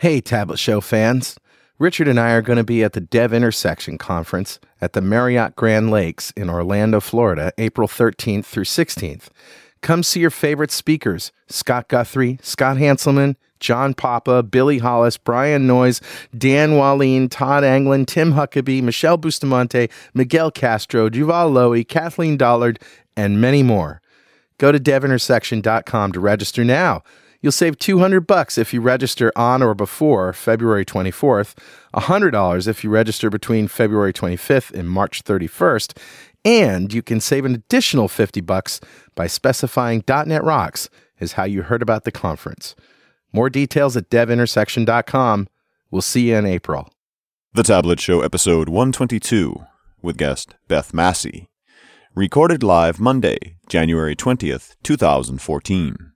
Hey, Tablet Show fans. Richard and I are going to be at the Dev Intersection Conference at the Marriott Grand Lakes in Orlando, Florida, April 13th through 16th. Come see your favorite speakers Scott Guthrie, Scott Hanselman, John Papa, Billy Hollis, Brian Noyes, Dan Wahlin, Todd Anglin, Tim Huckaby, Michelle Bustamante, Miguel Castro, Juval Lowy, Kathleen Dollard, and many more. Go to devintersection.com to register now. You'll save 200 bucks if you register on or before February 24th, $100 if you register between February 25th and March 31st, and you can save an additional 50 bucks by specifying .NET Rocks is how you heard about the conference. More details at devintersection.com. We'll see you in April. The Tablet Show, episode 122, with guest Beth Massi. Recorded live Monday, January 20th, 2014.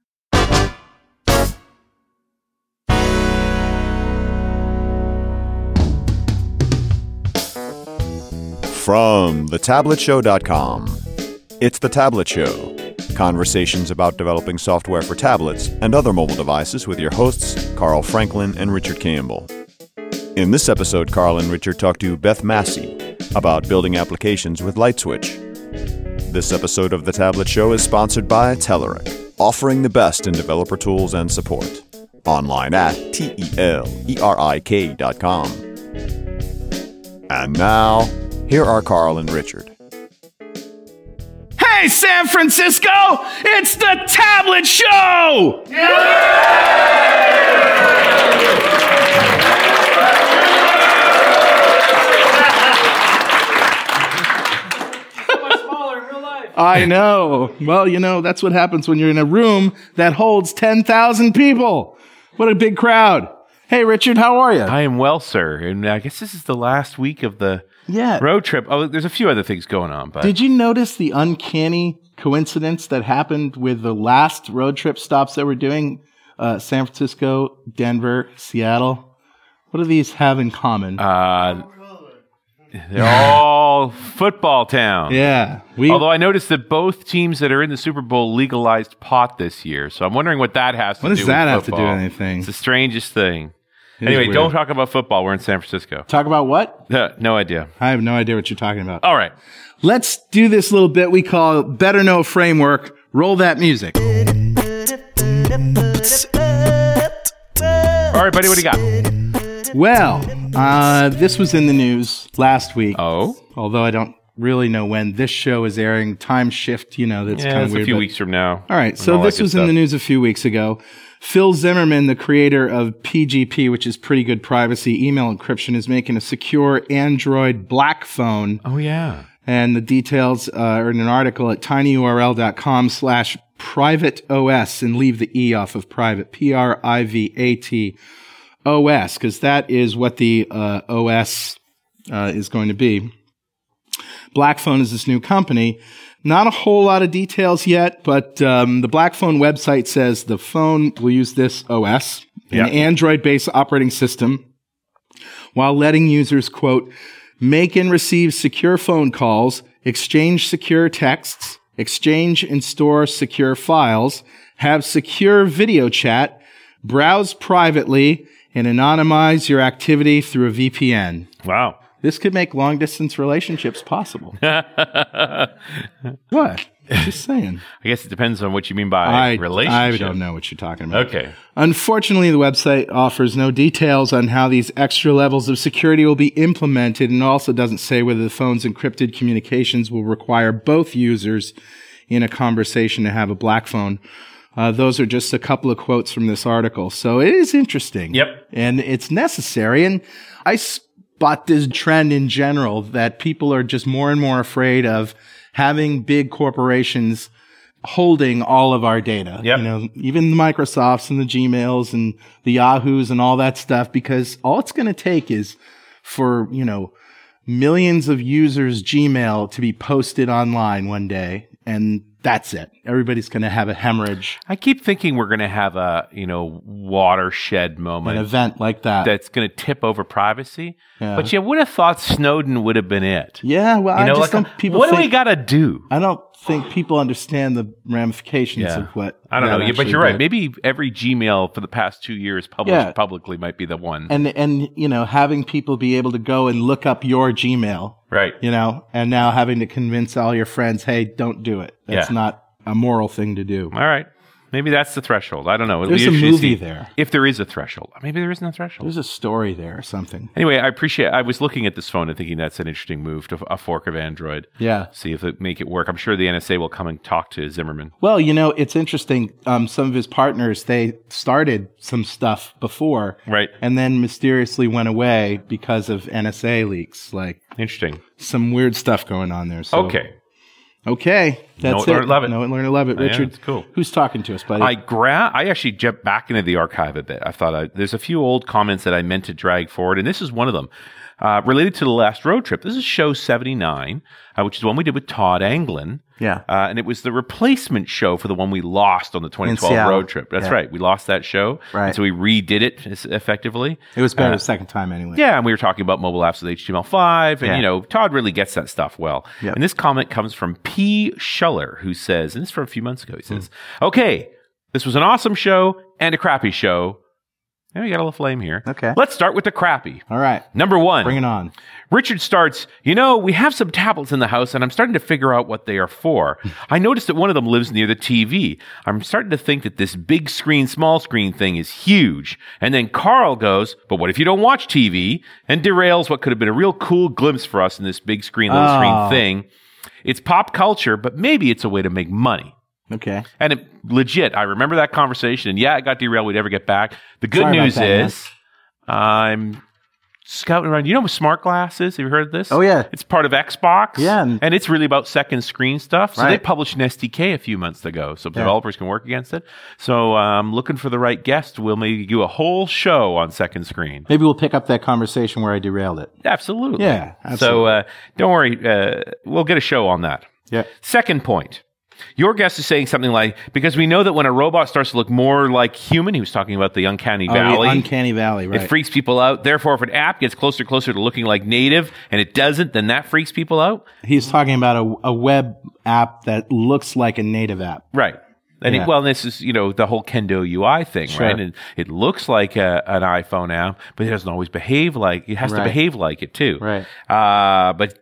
From thetabletshow.com. It's The Tablet Show. Conversations about developing software for tablets and other mobile devices with your hosts, Carl Franklin and Richard Campbell. In this episode, Carl and Richard talk to Beth Massi about building applications with LightSwitch. This episode of The Tablet Show is sponsored by Telerik, offering the best in developer tools and support. Online at T E L E R I K dot com. And now, here are Carl and Richard. Hey, San Francisco! It's the Tablet Show! I know. Well, you know, that's what happens when you're in a room that holds 10,000 people. What a big crowd. Hey, Richard, how are you? I am well, sir. And I guess this is the last week of the Yeah. road trip. Oh, there's a few other things going on, but Did you notice the uncanny coincidence that happened with the last road trip stops that we're doing? Uh, San Francisco, Denver, Seattle. What do these have in common? uh, they're all football town. yeah, we. Although I noticed that both teams that are in the Super Bowl legalized pot this year, so I'm wondering what that has to What do. does that have to do football. with anything? It's the strangest thing. Anyway, weird. don't talk about football. We're in San Francisco. talk about what? Uh, no idea. I have no idea what you're talking about. All right. Let's do this little bit we call Better Know Framework. Roll that music. All right, buddy. What do you got? Well, uh, this was in the news last week. Oh, Although I don't really know when this show is airing. Time shift, you know, that's yeah, kind of weird. a few but- weeks from now. All right, so that this was in the news a few weeks ago. Phil Zimmermann, the creator of PGP, which is pretty good privacy email encryption, is making a secure Android black phone. Oh yeah. And the details uh, are in an article at tinyurl.com slash private OS and leave the E off of private, P-R-I-V-A-T OS, because that is what the uh, OS uh, is going to be. Blackphone is this new company. Not a whole lot of details yet, but um, the Blackphone website says the phone will use this OS, an Android-based operating system, while letting users, quote, make and receive secure phone calls, exchange secure texts, exchange and store secure files, have secure video chat, browse privately, and anonymize your activity through a VPN. Wow. This could make long distance relationships possible. what? Just saying. I guess it depends on what you mean by I, relationship. I don't know what you're talking about. Okay. Unfortunately, the website offers no details on how these extra levels of security will be implemented and also doesn't say whether the phone's encrypted communications will require both users in a conversation to have a black phone. Uh, those are just a couple of quotes from this article. So it is interesting. Yep. And it's necessary. And I spot this trend in general that people are just more and more afraid of having big corporations holding all of our data. Yep. You know, even the Microsofts and the Gmails and the Yahoos and all that stuff, because all it's going to take is for, you know, millions of users Gmail to be posted online one day. And that's it. Everybody's going to have a hemorrhage. I keep thinking we're going to have a you know watershed moment, An event like that. that's going to tip over privacy. Yeah. But you would have thought Snowden would have been it. yeah, well, You I just like, don't. People what do we got to do? I don't think people understand the ramifications Yeah. of what. I don't know, but you're right. did. Maybe every Gmail for the past two years published Yeah. publicly might be the one. and and you know having people be able to go and look up your Gmail, right. you know, and now having to convince all your friends, hey, don't do it. That's not a moral thing to do. All right. Maybe that's the threshold. I don't know. It'll There's be a movie there. If there is a threshold. Maybe there isn't a threshold. There's a story there or something. Anyway, I appreciate. I was looking at this phone and thinking that's an interesting move to a fork of Android. Yeah. See if it make it work. I'm sure the NSA will come and talk to Zimmermann. Well, you know, it's interesting. Um, some of his partners they started some stuff before, Right. and then mysteriously went away because of NSA leaks. Like Interesting. some weird stuff going on there. So, Okay. Okay, that's Know it, it. love it. Know it, learn it, love it. Richard, it's cool. Who's talking to us, buddy? I gra- I actually jumped back into the archive a bit. I thought I, there's a few old comments that I meant to drag forward, and this is one of them. Uh, related to the last road trip. This is show 79, uh, which is the one we did with Todd Anglin. Yeah. Uh, and it was the replacement show for the one we lost on the 2012 road trip. That's Yeah. right. We lost that show. Right. And so we redid it effectively. it was better uh, the second time anyway. Yeah, and we were talking about mobile apps with HTML5, and Yeah. you know, Todd really gets that stuff well. Yep. And this comment comes from P. Schuller, who says, and this is from a few months ago. He says, Hmm. "Okay, this was an awesome show and a crappy show. We got a little flame here. Okay. let's start with the crappy. All right. Number one, Bring it on. Richard starts, you know, we have some tablets in the house and I'm starting to figure out what they are for. I noticed that one of them lives near the TV. I'm starting to think that this big screen, small screen thing is huge. And then Carl goes, but what if you don't watch TV? And derails what could have been a real cool glimpse for us in this big screen, little Oh. screen thing. It's pop culture, but maybe it's a way to make money. Okay. And it, legit, I remember that conversation. And yeah, it got derailed. We never get back. The good Sorry news that, man. is I'm scouting around. You know what smart glass is? Have you heard of this? Oh, yeah. It's part of Xbox. Yeah, and- And, it's really about second screen stuff. So they published an SDK a few months ago so developers can work against it. So I'm looking for the right guest. We'll maybe do a whole show on second screen. Maybe we'll pick up that conversation where I derailed it. Absolutely. Yeah, So uh, don't worry. Uh, we'll get a show on that. Yeah. Second point. Your guest is saying something like, because we know that when a robot starts to look more like human, he was talking about the uncanny Oh, the valley. uncanny valley, right? It freaks people out. Therefore, if an app gets closer and closer to looking like native and it doesn't, then that freaks people out. He's talking about a, a web app that looks like a native app. Right. And Yeah. it, well, this is, you know, the whole Kendo UI thing, Sure. right? And it looks like a, an iPhone app, but it doesn't always behave like, it has to behave like it too. Right. Uh, but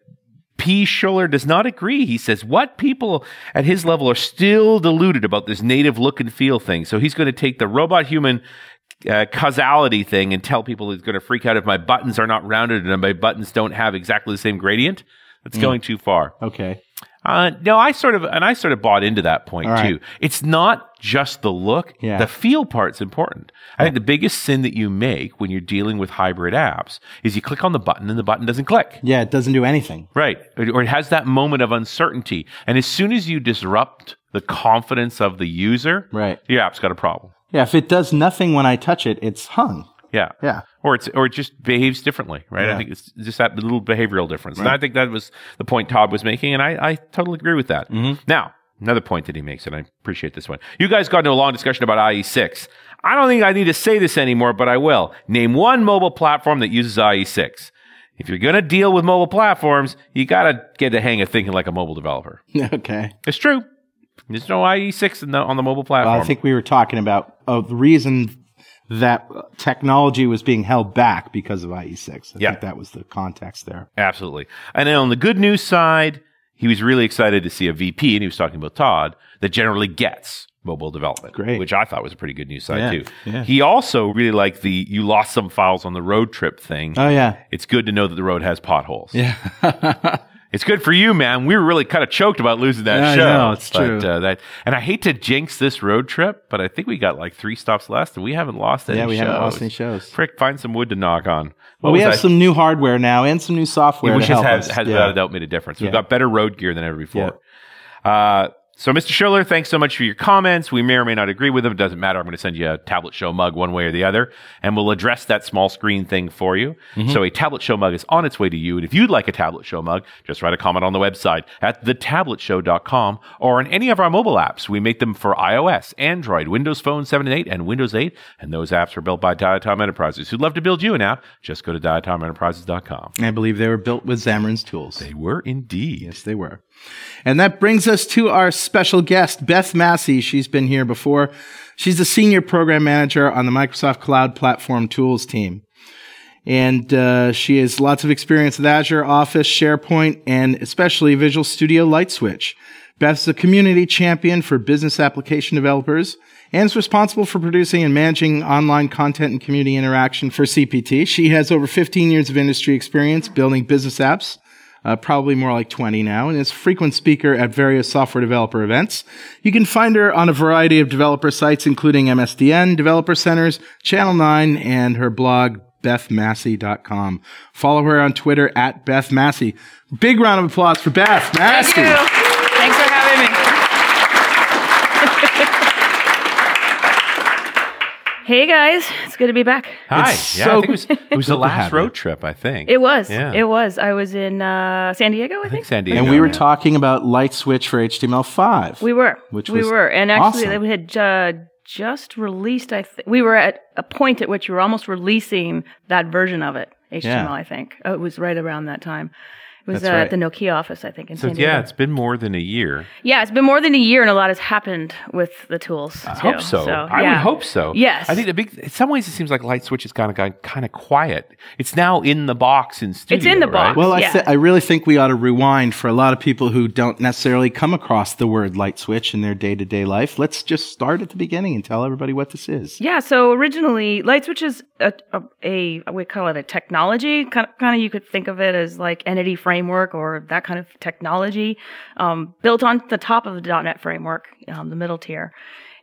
P. Schuller does not agree. He says what people at his level are still deluded about this native look and feel thing. So he's going to take the robot human uh, causality thing and tell people he's going to freak out if my buttons are not rounded and my buttons don't have exactly the same gradient. That's Mm. going too far. Okay. Uh, no, I sort of, and I sort of bought into that point right. too. It's not just the look. Yeah. The feel part's important. I think the biggest sin that you make when you're dealing with hybrid apps is you click on the button and the button doesn't click. Yeah, it doesn't do anything. Right. Or or it has that moment of uncertainty. And as soon as you disrupt the confidence of the user, Right. your app's got a problem. Yeah, if it does nothing when I touch it, it's hung. Yeah. Yeah. Or it's or it just behaves differently, right? I think it's just that little behavioral difference. And I think that was the point Todd was making, and I, I totally agree with that. Mm-hmm. Now, another point that he makes, and I appreciate this one. You guys got into a long discussion about IE6. I don't think I need to say this anymore, but I will. Name one mobile platform that uses IE6. If you're going to deal with mobile platforms, you got to get the hang of thinking like a mobile developer. okay. It's true. There's no IE6 in the, on the mobile platform. Well, I think we were talking about uh, the reason that technology was being held back because of IE6. I Yeah. think that was the context there. Absolutely. And then on the good news side, he was really excited to see a VP, and he was talking about Todd, that generally gets mobile development. Great. Which I thought was a pretty good news side, Yeah, too. yeah. He also really liked the you lost some files on the road trip thing. Oh yeah. it's good to know that the road has potholes. Yeah. It's good for you, man. We were really kind of choked about losing that Yeah, I show. know, it's but, true. Uh, that, and I hate to jinx this road trip, but I think we got like three stops left, and we haven't lost any yeah, we shows. haven't lost any shows. Frick, find some wood to knock on. Well, we have I- some new hardware now and some new software which to has, help has, has yeah. without a doubt made a difference. We've got better road gear than ever before. Uh, So, Mr. Schiller, thanks so much for your comments. We may or may not agree with them. It doesn't matter. I'm going to send you a Tablet Show mug one way or the other, and we'll address that small screen thing for you. Mm-hmm. So, a Tablet Show mug is on its way to you. And if you'd like a Tablet Show mug, just write a comment on the website at thetabletshow.com or on any of our mobile apps. We make them for iOS, Android, Windows Phone 7 and 8, and Windows 8. And those apps are built by Diatom Enterprises. Who'd love to build you an app? Just go to diatomenterprises.com. I believe they were built with Xamarin's tools. They were indeed. Yes, they were. And that brings us to our special guest, Beth Massi. She's been here before. She's the senior program manager on the Microsoft Cloud Platform Tools team. And uh, she has lots of experience with Azure, Office, SharePoint, and especially Visual Studio LightSwitch. Beth's a community champion for business application developers and is responsible for producing and managing online content and community interaction for CPT. She has over 15 years of industry experience building business apps, uh, probably more like 20 now, and is a frequent speaker at various software developer events. You can find her on a variety of developer sites, including MSDN, Developer Centers, Channel 9, and her blog, BethMassi.com. Follow her on Twitter at Beth Massi. Big round of applause for Beth Massi. Thank you. Thanks for having me. Hey guys, it's good to be back. Hi. It's yeah, so I think it was, it was the last road trip, I think. It was. Yeah. It was. I was in uh, San Diego, I I think. think San Diego. And we were yeah. talking about LightSwitch for HTML5. We were. Which we was were, and actually, awesome. we had uh, just released. I th- we were at a point at which we were almost releasing that version of it, HTML. Yeah. I think oh, it was right around that time. It was uh, right. at the Nokia office, I think, in So San Diego. yeah, it's been more than a year. yeah, it's been more than a year, and a lot has happened with the tools. I too. hope so. I would hope so. Yes. I think the big. In some ways, it seems like LightSwitch has kind of gone kind of quiet. It's now in the box in studio. It's in the right? box. Well, I, Yeah. th- I really think we ought to rewind for a lot of people who don't necessarily come across the word light switch in their day to day life. Let's just start at the beginning and tell everybody what this is. Yeah, so originally, LightSwitch is a, a, a we call it a technology. Kind of, kind of, you could think of it as like entity framework or that kind of technology, um, built on the top of the .NET framework, um, the middle tier.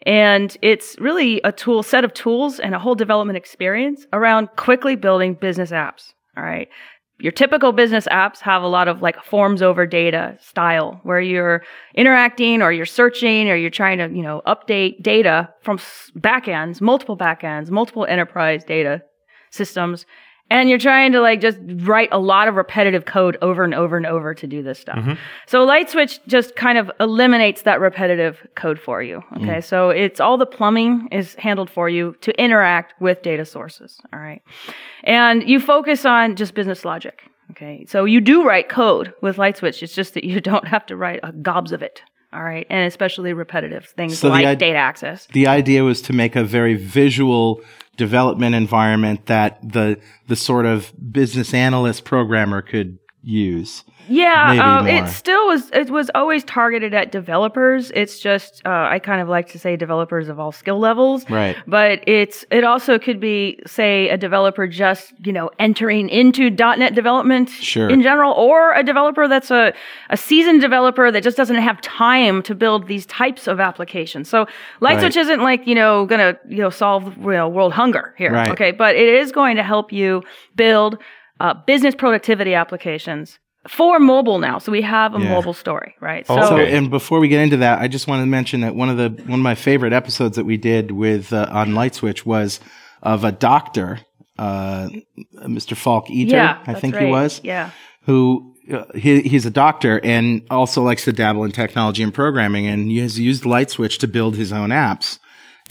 And it's really a tool, set of tools and a whole development experience around quickly building business apps. All right. Your typical business apps have a lot of like forms over data style where you're interacting or you're searching or you're trying to, you know, update data from backends, multiple backends, multiple enterprise data systems. And you're trying to like just write a lot of repetitive code over and over and over to do this stuff. So LightSwitch just kind of eliminates that repetitive code for you. Okay. So it's all the plumbing is handled for you to interact with data sources. All right. And you focus on just business logic. Okay. So you do write code with LightSwitch. It's just that you don't have to write uh, gobs of it. All right. And especially repetitive things So like id- data access. The idea was to make a very visual development environment that the the sort of business analyst programmer could use. Yeah, um, it still was. It was always targeted at developers. It's just uh, I kind of like to say developers of all skill levels. Right. But it's it also could be say a developer just you know entering into .NET development Sure. in general, or a developer that's a a seasoned developer that just doesn't have time to build these types of applications. So LightSwitch Right. isn't like you know gonna you know solve you know world hunger here. Right. Okay, but it is going to help you build uh, business productivity applications for mobile now. So we have a Yeah. mobile story, right? Oh, So So, and before we get into that, I just want to mention that one of the one of my favorite episodes that we did with uh, on LightSwitch was of a doctor, uh, Mr. Falk Eater, yeah, I think right. he was, Yeah. who uh, he, he's a doctor and also likes to dabble in technology and programming, and he has used LightSwitch to build his own apps,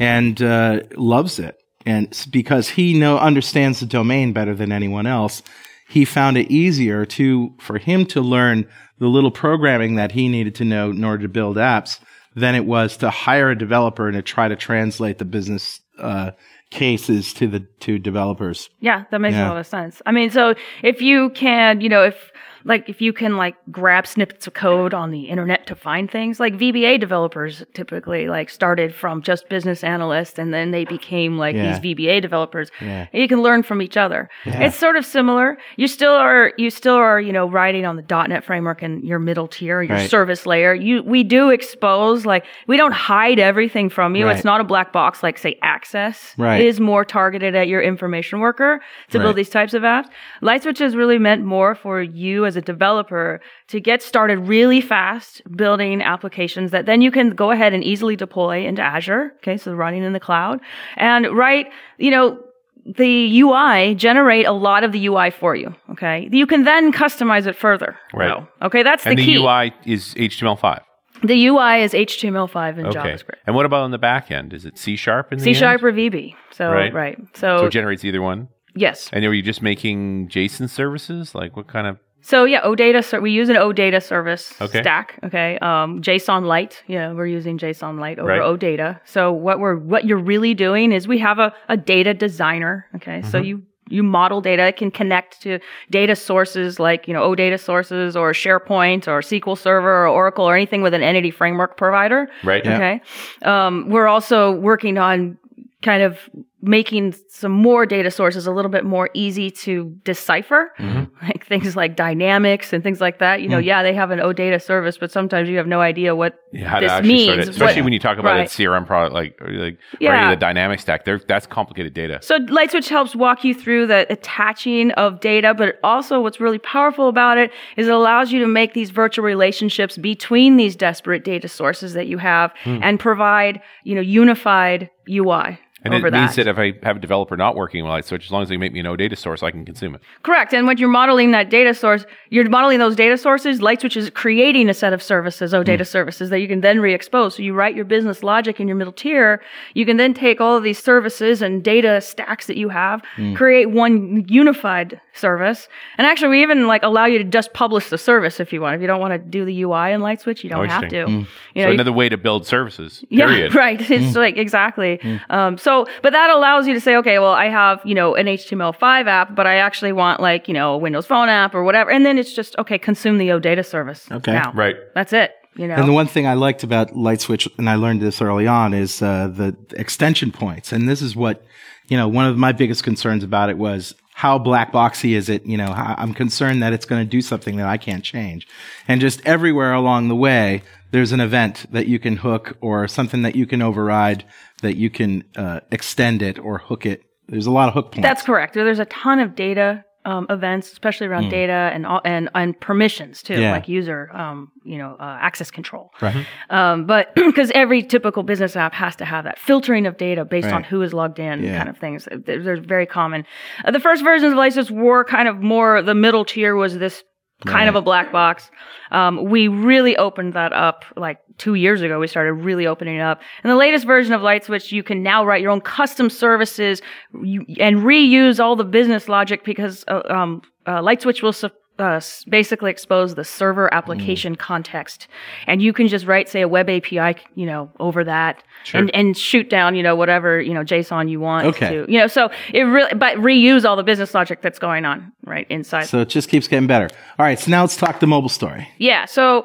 and uh, loves it. And because he know understands the domain better than anyone else, he found it easier to for him to learn the little programming that he needed to know in order to build apps than it was to hire a developer and to try to translate the business uh, cases to the to developers. Yeah, that makes Yeah. a lot of sense. I mean, so if you can, you know, if like if you can like grab snippets of code on the internet to find things, like VBA developers typically like started from just business analysts and then they became like Yeah. these VBA developers. Yeah. You can learn from each other. It's sort of similar. You still are you still are, you know, writing on the .NET framework and your middle tier, your Right. service layer. You we do expose like we don't hide everything from you. Right. It's not a black box like say access. Right. It is more targeted at your information worker to build these types of apps. LightSwitch is really meant more for you as a developer to get started really fast building applications that then you can go ahead and easily deploy into Azure. Okay. So running in the cloud and write, you know, the UI generate a lot of the UI for you. Okay. You can then customize it further. Right. though. Okay. That's the, and the the, key. UI is HTML5. The UI is HTML5 and Okay. JavaScript. And what about on the back end? Is it C sharp in the C sharp or VB. So, Right. right. So So, it generates either one. yes. And are you just making JSON services? Like what kind of? So yeah, OData. ser- We use an OData service Okay. stack. Okay. Um, JSON Light. You know, we're using JSON Light over Right. OData. So what we're what you're really doing is we have a, a data designer. Okay. Mm-hmm. So you you model data. It can connect to data sources like you know OData sources or SharePoint or SQL Server or Oracle or anything with an entity framework provider. Right. Yeah. Okay. Um, we're also working on kind of making some more data sources a little bit more easy to decipher, mm-hmm. like things like dynamics and things like that. You know, hmm. yeah, they have an OData service, but sometimes you have no idea what Yeah, this to actually start means. Especially what- when you talk about Right. a CRM product like like Yeah. the dynamic stack. There, that's complicated data. So LightSwitch helps walk you through the attaching of data, but also what's really powerful about it is it allows you to make these virtual relationships between these disparate data sources that you have hmm. and provide, you know, unified UI. And it means that. if I have a developer not working well, so as long as they make me no data source, I can consume it. Correct. And when you're modeling that data source, you're modeling those data sources. LightSwitch is creating a set of services, oh, data mm. services that you can then re-expose. So you write your business logic in your middle tier. You can then take all of these services and data stacks that you have, mm. create one unified service. And actually, we even like allow you to just publish the service if you want. If you don't want to do the UI in LightSwitch, you don't oh, have to. interesting. You so know, you- another way to build services. Period. yeah, right. It's like exactly. Um, so, but that allows you to say, okay, well, I have you know an HTML5 app, but I actually want like you know a Windows Phone app or whatever, and then it's just okay, consume the OData service. Okay. now. Right. That's it. You know. And the one thing I liked about LightSwitch, and I learned this early on, is uh, the extension points. And this is what, you know, one of my biggest concerns about it was how black boxy is it? You know, I'm concerned that it's going to do something that I can't change. And just everywhere along the way, there's an event that you can hook or something that you can override that you can uh, extend it or hook it. There's a lot of hook points. That's correct. There's a ton of data um, events, especially around data and and and permissions too, Yeah. like user, um, you know, uh, access control. Right. Um, but because every typical business app has to have that filtering of data based on who is logged in, Yeah. kind of things. They're, they're very common. Uh, the first versions of Lysis were kind of more. The middle tier was this kind of a black box. Um, we really opened that up like two years ago. We started really opening it up. And the latest version of LightSwitch, you can now write your own custom services and reuse all the business logic because uh, um, uh, LightSwitch will su- uh, basically expose the server application context, and you can just write, say, a web API, you know, over that, and and shoot down, you know, whatever you know JSON you want Okay. to, you know. So it really, but reuse all the business logic that's going on right inside. So it just keeps getting better. All right. So now let's talk the mobile story. Yeah. So,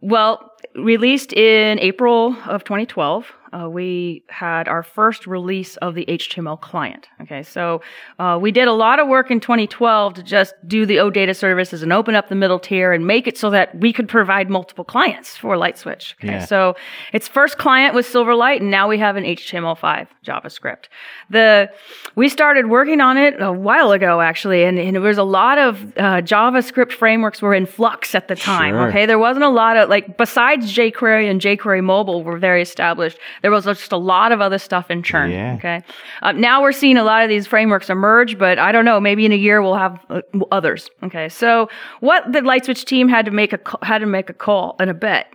well, released in April of 2012, uh, we had our first release of the HTML client. Okay. So, uh, we did a lot of work in 2012 to just do the OData services and open up the middle tier and make it so that we could provide multiple clients for LightSwitch. Okay. Yeah. So its first client was Silverlight and now we have an HTML5 JavaScript. The, we started working on it a while ago actually and, and there was a lot of, uh, JavaScript frameworks were in flux at the time. Sure. Okay. There wasn't a lot of, like, besides jQuery and jQuery mobile were very established, there was just a lot of other stuff in churn. Yeah. Okay. Uh, now we're seeing a lot of these frameworks emerge, but I don't know, maybe in a year we'll have uh, others. Okay. So what the Lightswitch team had to make a, had to make a call and a bet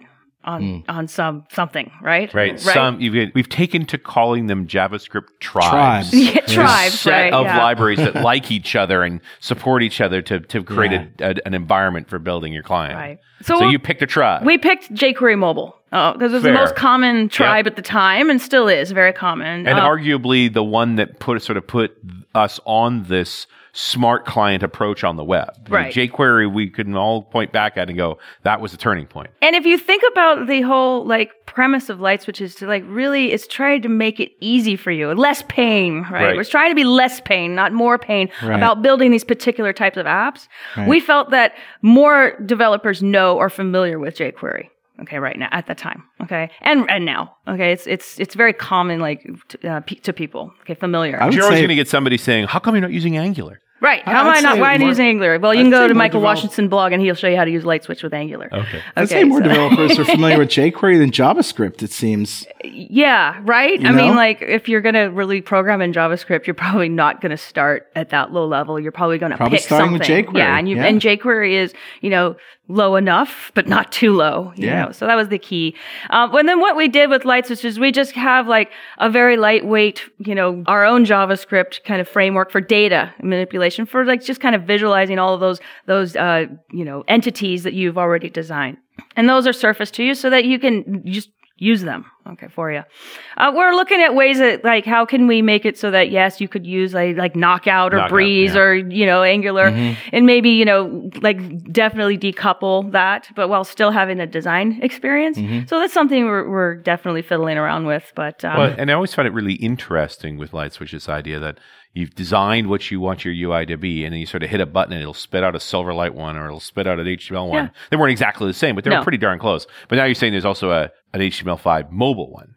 on, on some, something, right? Right. Some you've, we've taken to calling them JavaScript Tribes. tribes. Yeah, tribes, set right? of yeah. libraries that like each other and support each other to, to create a, a, an environment for building your client. Right. So, So you picked a tribe. We picked jQuery mobile because it was Fair. the most common tribe at the time and still is very common. and Uh, arguably the one that put sort of put us on this smart client approach on the web. Right. jQuery we can all point back at and go, that was a turning point. And if you think about the whole like premise of light switches to like really it's trying to make it easy for you, less pain, right? Right. We're trying to be less pain, not more pain Right. about building these particular types of apps. We felt that more developers know or familiar with jQuery. Okay, right now at the time. Okay, and and now. Okay, it's it's it's very common like to, uh, pe- to people. Okay, familiar. I would You're always going to get somebody saying, how come you're not using Angular? Right. How am I'd I not? Why am I more- using Angular? Well, you I'd can go to Michael develop- Washington blog and he'll show you how to use LightSwitch with Angular. Okay. I'd say more so- developers are familiar with jQuery than JavaScript. It seems. Yeah, right? You I mean, like, if you're going to really program in JavaScript, you're probably not going to start at that low level. You're probably going to Probably pick starting with something. jQuery, Yeah, and, you, yeah. and jQuery is, you know, low enough, but not too low. You Yeah. Know? So that was the key. Um, and then what we did with Lightswitch is we just have like a very lightweight, you know, our own JavaScript kind of framework for data manipulation for like just kind of visualizing all of those, those, uh, you know, entities that you've already designed. And those are surfaced to you so that you can just use them. Okay, for you. Uh, we're looking at ways that, like, how can we make it so that yes, you could use like like Knockout or Knockout, Breeze yeah. or you know Angular, and maybe you know like definitely decouple that, but while still having a design experience. So that's something we're we're definitely fiddling around with. But um, Well, and I always find it really interesting with Lightswitch this idea that you've designed what you want your UI to be, and then you sort of hit a button and it'll spit out a Silverlight one or it'll spit out an HTML one. Yeah. They weren't exactly the same, but they were pretty darn close. But now you're saying there's also a an HTML5 mobile one.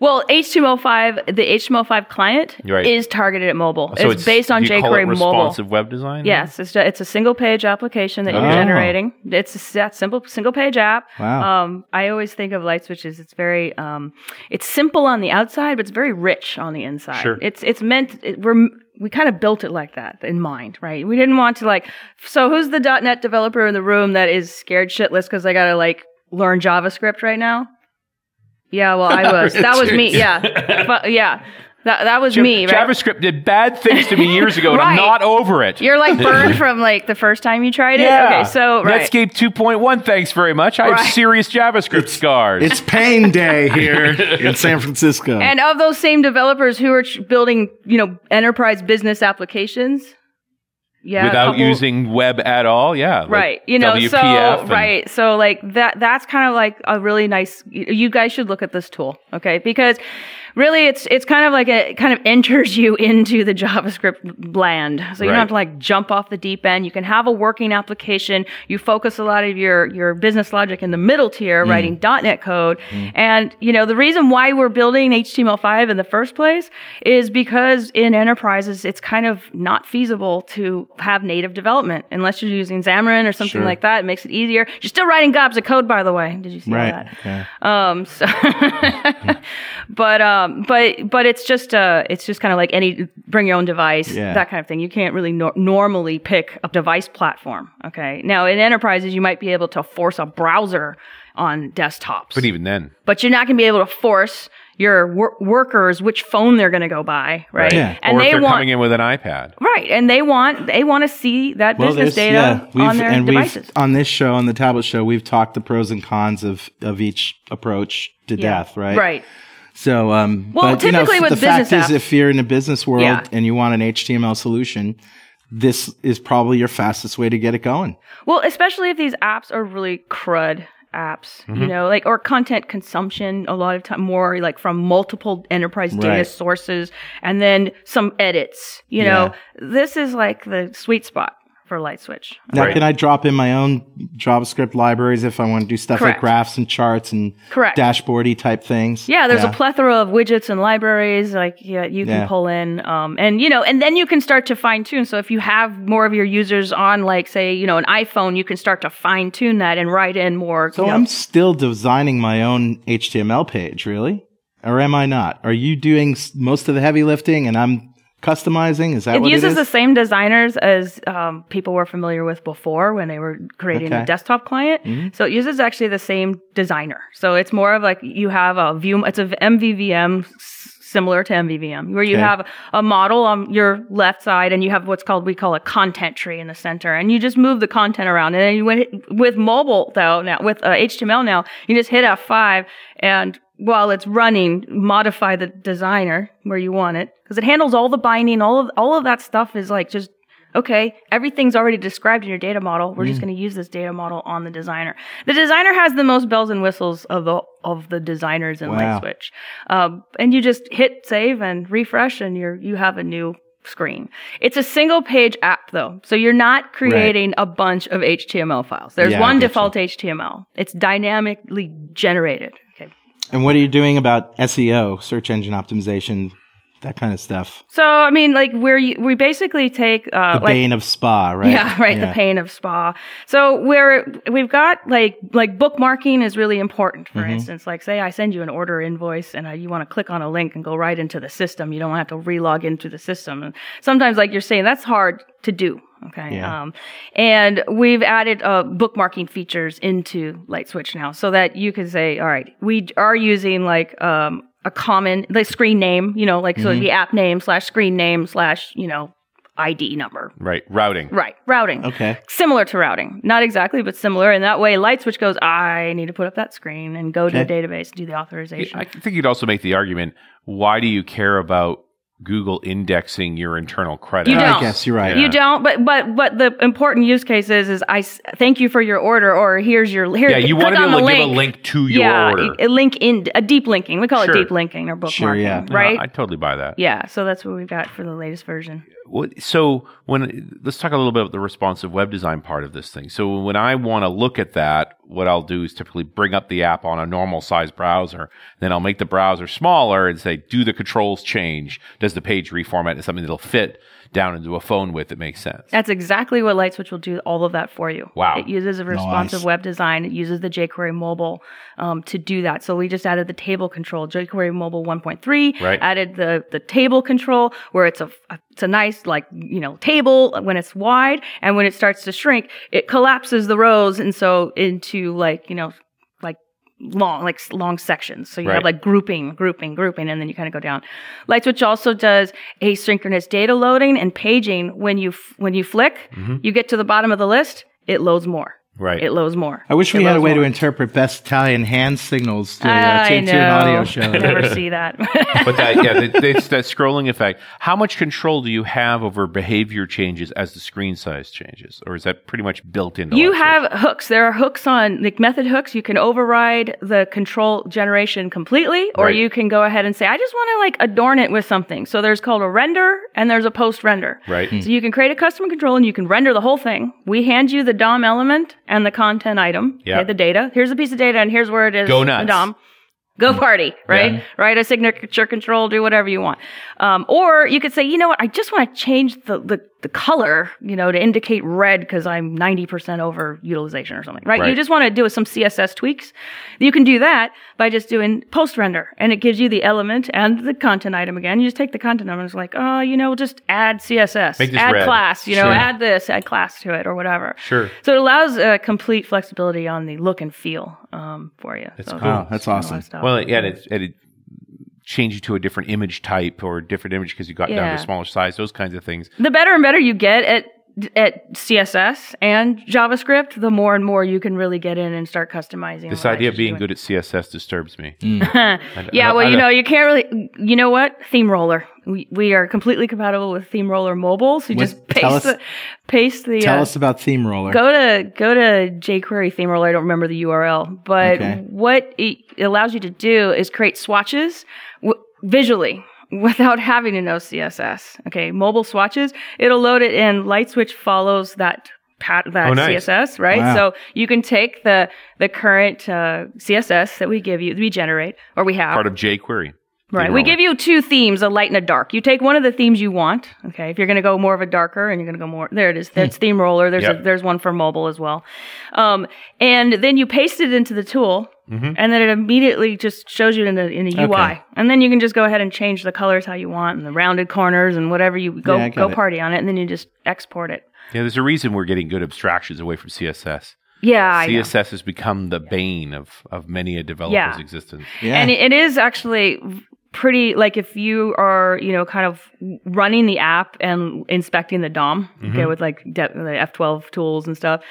well, HTML5, the HTML5 client Right. is targeted at mobile. So it's, based on do you call it jQuery mobile. responsive web design. Yes, it's, it's a single page application that you're Oh. generating. It's a that simple single page app. Wow. Um, I always think of Lightswitch as it's very um, it's simple on the outside, but it's very rich on the inside. Sure. It's it's meant it, we're we kind of built it like that in mind, right? We didn't want to like. So who's the .NET developer in the room that is scared shitless because I got to like learn JavaScript right now? Yeah, well, I was. that was me. Yeah, yeah. That that was Ja- me. Right? JavaScript did bad things to me years ago, and I'm not over it. You're like burned from like the first time you tried it. Okay, so right. Netscape 2.1. Thanks very much. I have serious JavaScript scars. It's pain day here in San Francisco. And of those same developers who are ch- building, you know, enterprise business applications, yeah, without couple- using web at all. Yeah, like right, you know, WPF so and- right, so like that. That's kind of like a really nice. You you guys should look at this tool, okay? Because really, it's it's kind of like a it kind of enters you into the JavaScript land, so you Right. don't have to like jump off the deep end. You can have a working application. You focus a lot of your your business logic in the middle tier, writing .NET code, and you know the reason why we're building HTML5 in the first place is because in enterprises it's kind of not feasible to have native development unless you're using Xamarin or something Sure. like that. It makes it easier. You're still writing gobs of code, by the way. Did you see right. that? Okay. Um, so, but um, but but it's just uh, it's just kind of like any bring your own device, Yeah. that kind of thing. You can't really nor- normally pick a device platform. Okay, now in enterprises you might be able to force a browser on desktops, But even then, but you're not going to be able to force your wor- workers which phone they're going to go buy, right? Yeah. And or if they they're want coming in with an iPad. right, and they want they want to see that Well, business data yeah, we've, on their and devices. we've on this show, on the tablet show, we've talked the pros and cons of of each approach to Yeah. death, right? Right. So, um, Well, but, you know, typically with the fact is, if you're in a business world Yeah. and you want an HTML solution, this is probably your fastest way to get it going. Well, especially if these apps are really crud apps, Mm-hmm. you know, like or content consumption a lot of time more like from multiple enterprise data Right. sources and then some edits. You know, this is like the sweet spot for LightSwitch. Now, Right. can I drop in my own JavaScript libraries if I want to do stuff Correct. like graphs and charts and Correct. dashboardy type things? Yeah, there's a plethora of widgets and libraries like yeah, you can Yeah. pull in, um, and you know, and then you can start to fine tune. So if you have more of your users on, like say, you know, an iPhone, you can start to fine tune that and write in more. So you know, I'm still designing my own HTML page, really? Or am I not? Are you doing most of the heavy lifting and I'm customizing? Is that what it is? it what uses it the same designers as um, people were familiar with before when they were creating Okay. Mm-hmm. a desktop client. So it uses actually the same designer. So it's more of like you have a view. It's a MVVM similar to MVVM, where you Okay. have a model on your left side and you have what's called we call a content tree in the center, and you just move the content around. And then you went with mobile though now with uh, HTML now you just hit F5 and while it's running, modify the designer where you want it because it handles all the binding, all of all of that stuff is like just okay. Everything's already described in your data model. We're just Mm. going to use this data model on the designer. The designer has the most bells and whistles of the of the designers in Wow. Lightswitch, um, and you just hit save and refresh, and you're you have a new screen. It's a single page app though. So you're not creating a bunch of HTML files. There's Yeah, one default HTML. It's dynamically generated. And what are you doing about SEO, search engine optimization, that kind of stuff. So I mean, like we're we basically take uh, The like bane of spa, right? Yeah, right. The pain of spa. So where we've got like like bookmarking is really important. For instance, like say I send you an order invoice and uh, you want to click on a link and go right into the system. You don't have to relog into the system. And sometimes, like you're saying, that's hard to do. Okay. Yeah. Um, and we've added uh, bookmarking features into LightSwitch now, so that you can say, all right, we are using like um, a common like screen name. You know, like so the app name slash screen name slash you know ID number. Right. Routing. Right. Routing. Okay. Similar to routing. Not exactly, but similar. And that way, LightSwitch goes, I need to put up that screen and go to the database and do the authorization. I think you'd also make the argument why do you care about Google indexing your internal credit? You I don't. guess you're right. You don't, but but but the important use case is is I s- thank you for your order, or here's your here. Yeah, you want to be able to the give a link to your yeah, order. a link in a deep linking. We call Sure. it deep linking or bookmarking, Sure, yeah. No, right? I totally buy that. yeah, so that's what we've got for the latest version. So when let's talk a little bit about the responsive web design part of this thing. So when I want to look at that, what I'll do is typically bring up the app on a normal size browser. Then I'll make the browser smaller and say, do the controls change? Does the page reformat to something that'll fit down into a phone with that makes sense? That's exactly what LightSwitch will do. All of that for you. Wow. It uses a responsive Nice. web design. It uses the jQuery mobile um, to do that. So we just added the table control, jQuery mobile 1.3. Right. Added the the table control where it's a, a it's a nice like you know table when it's wide and when it starts to shrink, it collapses the rows and so into like you know like long like long sections. So you Right. have like grouping grouping grouping and then you kind of go down. Lightswitch also does asynchronous data loading and paging. When you f- when you flick mm-hmm. you get to the bottom of the list it loads more Right. it loads more I wish It we had a loads way to interpret best Italian hand signals to, uh, I to, to an audio show. I never see that but that yeah, that, that's that scrolling effect. How much control do you have over behavior changes as the screen size changes, or is that pretty much built into? You Lightswitch? have hooks. There are hooks on like method hooks. You can override the control generation completely, or Right. you can go ahead and say, I just want to like adorn it with something. So there's called a render and there's a post render. Right. So you can create a custom control and you can render the whole thing. We hand you the DOM element and the content item. Yeah. Okay, the data. Here's a piece of data and here's where it is. Go nuts. DOM. Go party, right? Yeah. Write a signature control, do whatever you want. Um, or you could say, you know what, I just want to change the, the, the color, you know, to indicate red because I'm 90% over utilization or something, right? Right. You just want to do some CSS tweaks. You can do that by just doing post render and it gives you the element and the content item again. You just take the content item and it's like, oh, you know, just add CSS, Make add red. class, you know, Sure. add this, add class to it or whatever. Sure. So it allows uh, complete flexibility on the look and feel um, for you. That's So cool. Wow, that's awesome. Well, yeah, and it, and it change you to a different image type or different image because you got down to a smaller size. Those kinds of things. the better and better you get at at CSS and JavaScript, the more and more you can really get in and start customizing. This idea of being doing. good at CSS disturbs me. yeah, I- well, I you know, you can't really. You know what? Theme roller. We we are completely compatible with Theme Roller Mobile. So you What- just paste us- the paste the. Tell uh, us about Theme Roller. Go to go to jQuery theme roller. I don't remember the URL, but Okay. what it allows you to do is create swatches w- visually without having to know CSS. Okay, mobile swatches. It'll load it in. Lightswitch follows that pat that Oh, nice. CSS, right? Wow. So you can take the the current uh, CSS that we give you, we generate or we have. Part of jQuery. Right. We roller. give you two themes, a light and a dark. You take one of the themes you want. Okay. If you're going to go more of a darker and you're going to go more, there it is. That's theme roller. There's Yep. a, there's one for mobile as well. Um, and then you paste it into the tool Mm-hmm. and then it immediately just shows you in the, in the UI. Okay. And then you can just go ahead and change the colors how you want and the rounded corners and whatever you go, Yeah, go it. party on it. And then you just export it. Yeah, there's a reason we're getting good abstractions away from CSS. Yeah. I know. CSS has become the bane of, of many a developer's Yeah. existence. yeah. And it, it is actually pretty like if you are you know kind of running the app and inspecting the DOM Mm-hmm. okay with like de- the F12 tools and stuff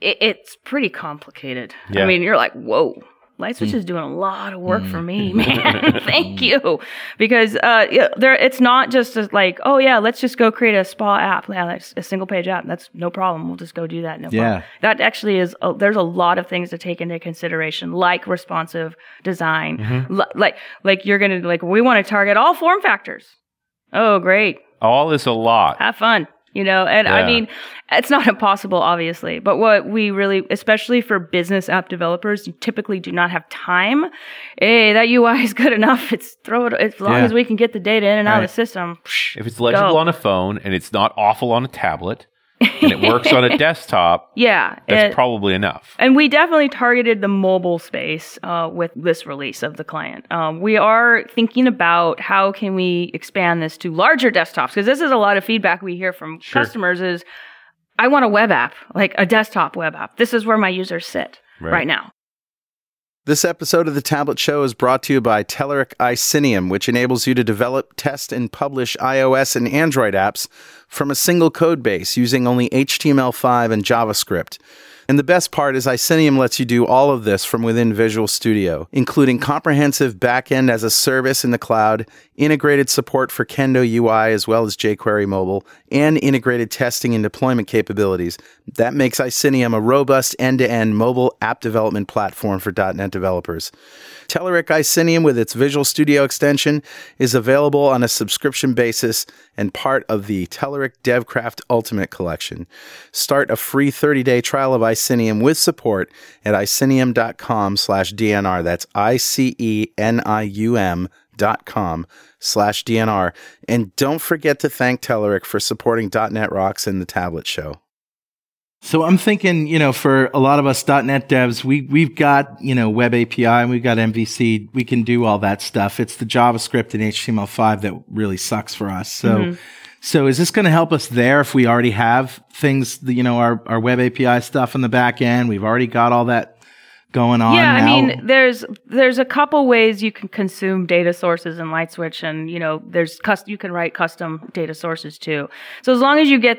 it, it's pretty complicated. Yeah. I mean you're like whoa Lightswitch is doing a lot of work for me, man. Thank you, because uh, there it's not just as like, oh yeah, let's just go create a spa app, yeah, that's a single page app. That's no problem. We'll just go do that. No Yeah. problem. That actually is. A, there's a lot of things to take into consideration, like responsive design, Mm-hmm. Li- like like you're gonna like we want to target all form factors. Oh, great, All is a lot. have fun. You know, and I mean, it's not impossible, obviously, but what we really, especially for business app developers, you typically do not have time. Hey, that UI is good enough. It's throw it as long Yeah. as we can get the data in and out of the system. If it's legible Go. on a phone and it's not awful on a tablet and it works on a desktop, Yeah, that's it- probably enough. And we definitely targeted the mobile space uh, with this release of the client. Um, we are thinking about how can we expand this to larger desktops because this is a lot of feedback we hear from Sure. customers is I want a web app, like a desktop web app. This is where my users sit Right. right, now. This episode of the Tablet Show is brought to you by Telerik Icenium, which enables you to develop, test, and publish iOS and Android apps from a single code base using only HTML5 and JavaScript. And the best part is Icenium lets you do all of this from within Visual Studio, including comprehensive backend as a service in the cloud, integrated support for Kendo UI as well as jQuery Mobile, and integrated testing and deployment capabilities. That makes Icenium a robust end-to-end mobile app development platform for .NET developers. Telerik Icenium with its Visual Studio extension is available on a subscription basis and part of the Telerik DevCraft Ultimate Collection. Start a free 30-day trial of Icenium with support at icenium.com slash DNR. That's I-C-E-N-I-U-M dot com slash DNR. And don't forget to thank Telerik for supporting .NET Rocks and the Tablet Show. So I'm thinking, you know, for a lot of us .NET devs, we we've got you know Web API and we've got MVC. We can do all that stuff. It's the JavaScript and HTML5 that really sucks for us. So, mm-hmm. so is this going to help us there if we already have things, you know, our our Web API stuff in the back end? We've already got all that going on. yeah, I mean, there's there's a couple ways you can consume data sources in LightSwitch, and you know, there's cus- you can write custom data sources too. So as long as you get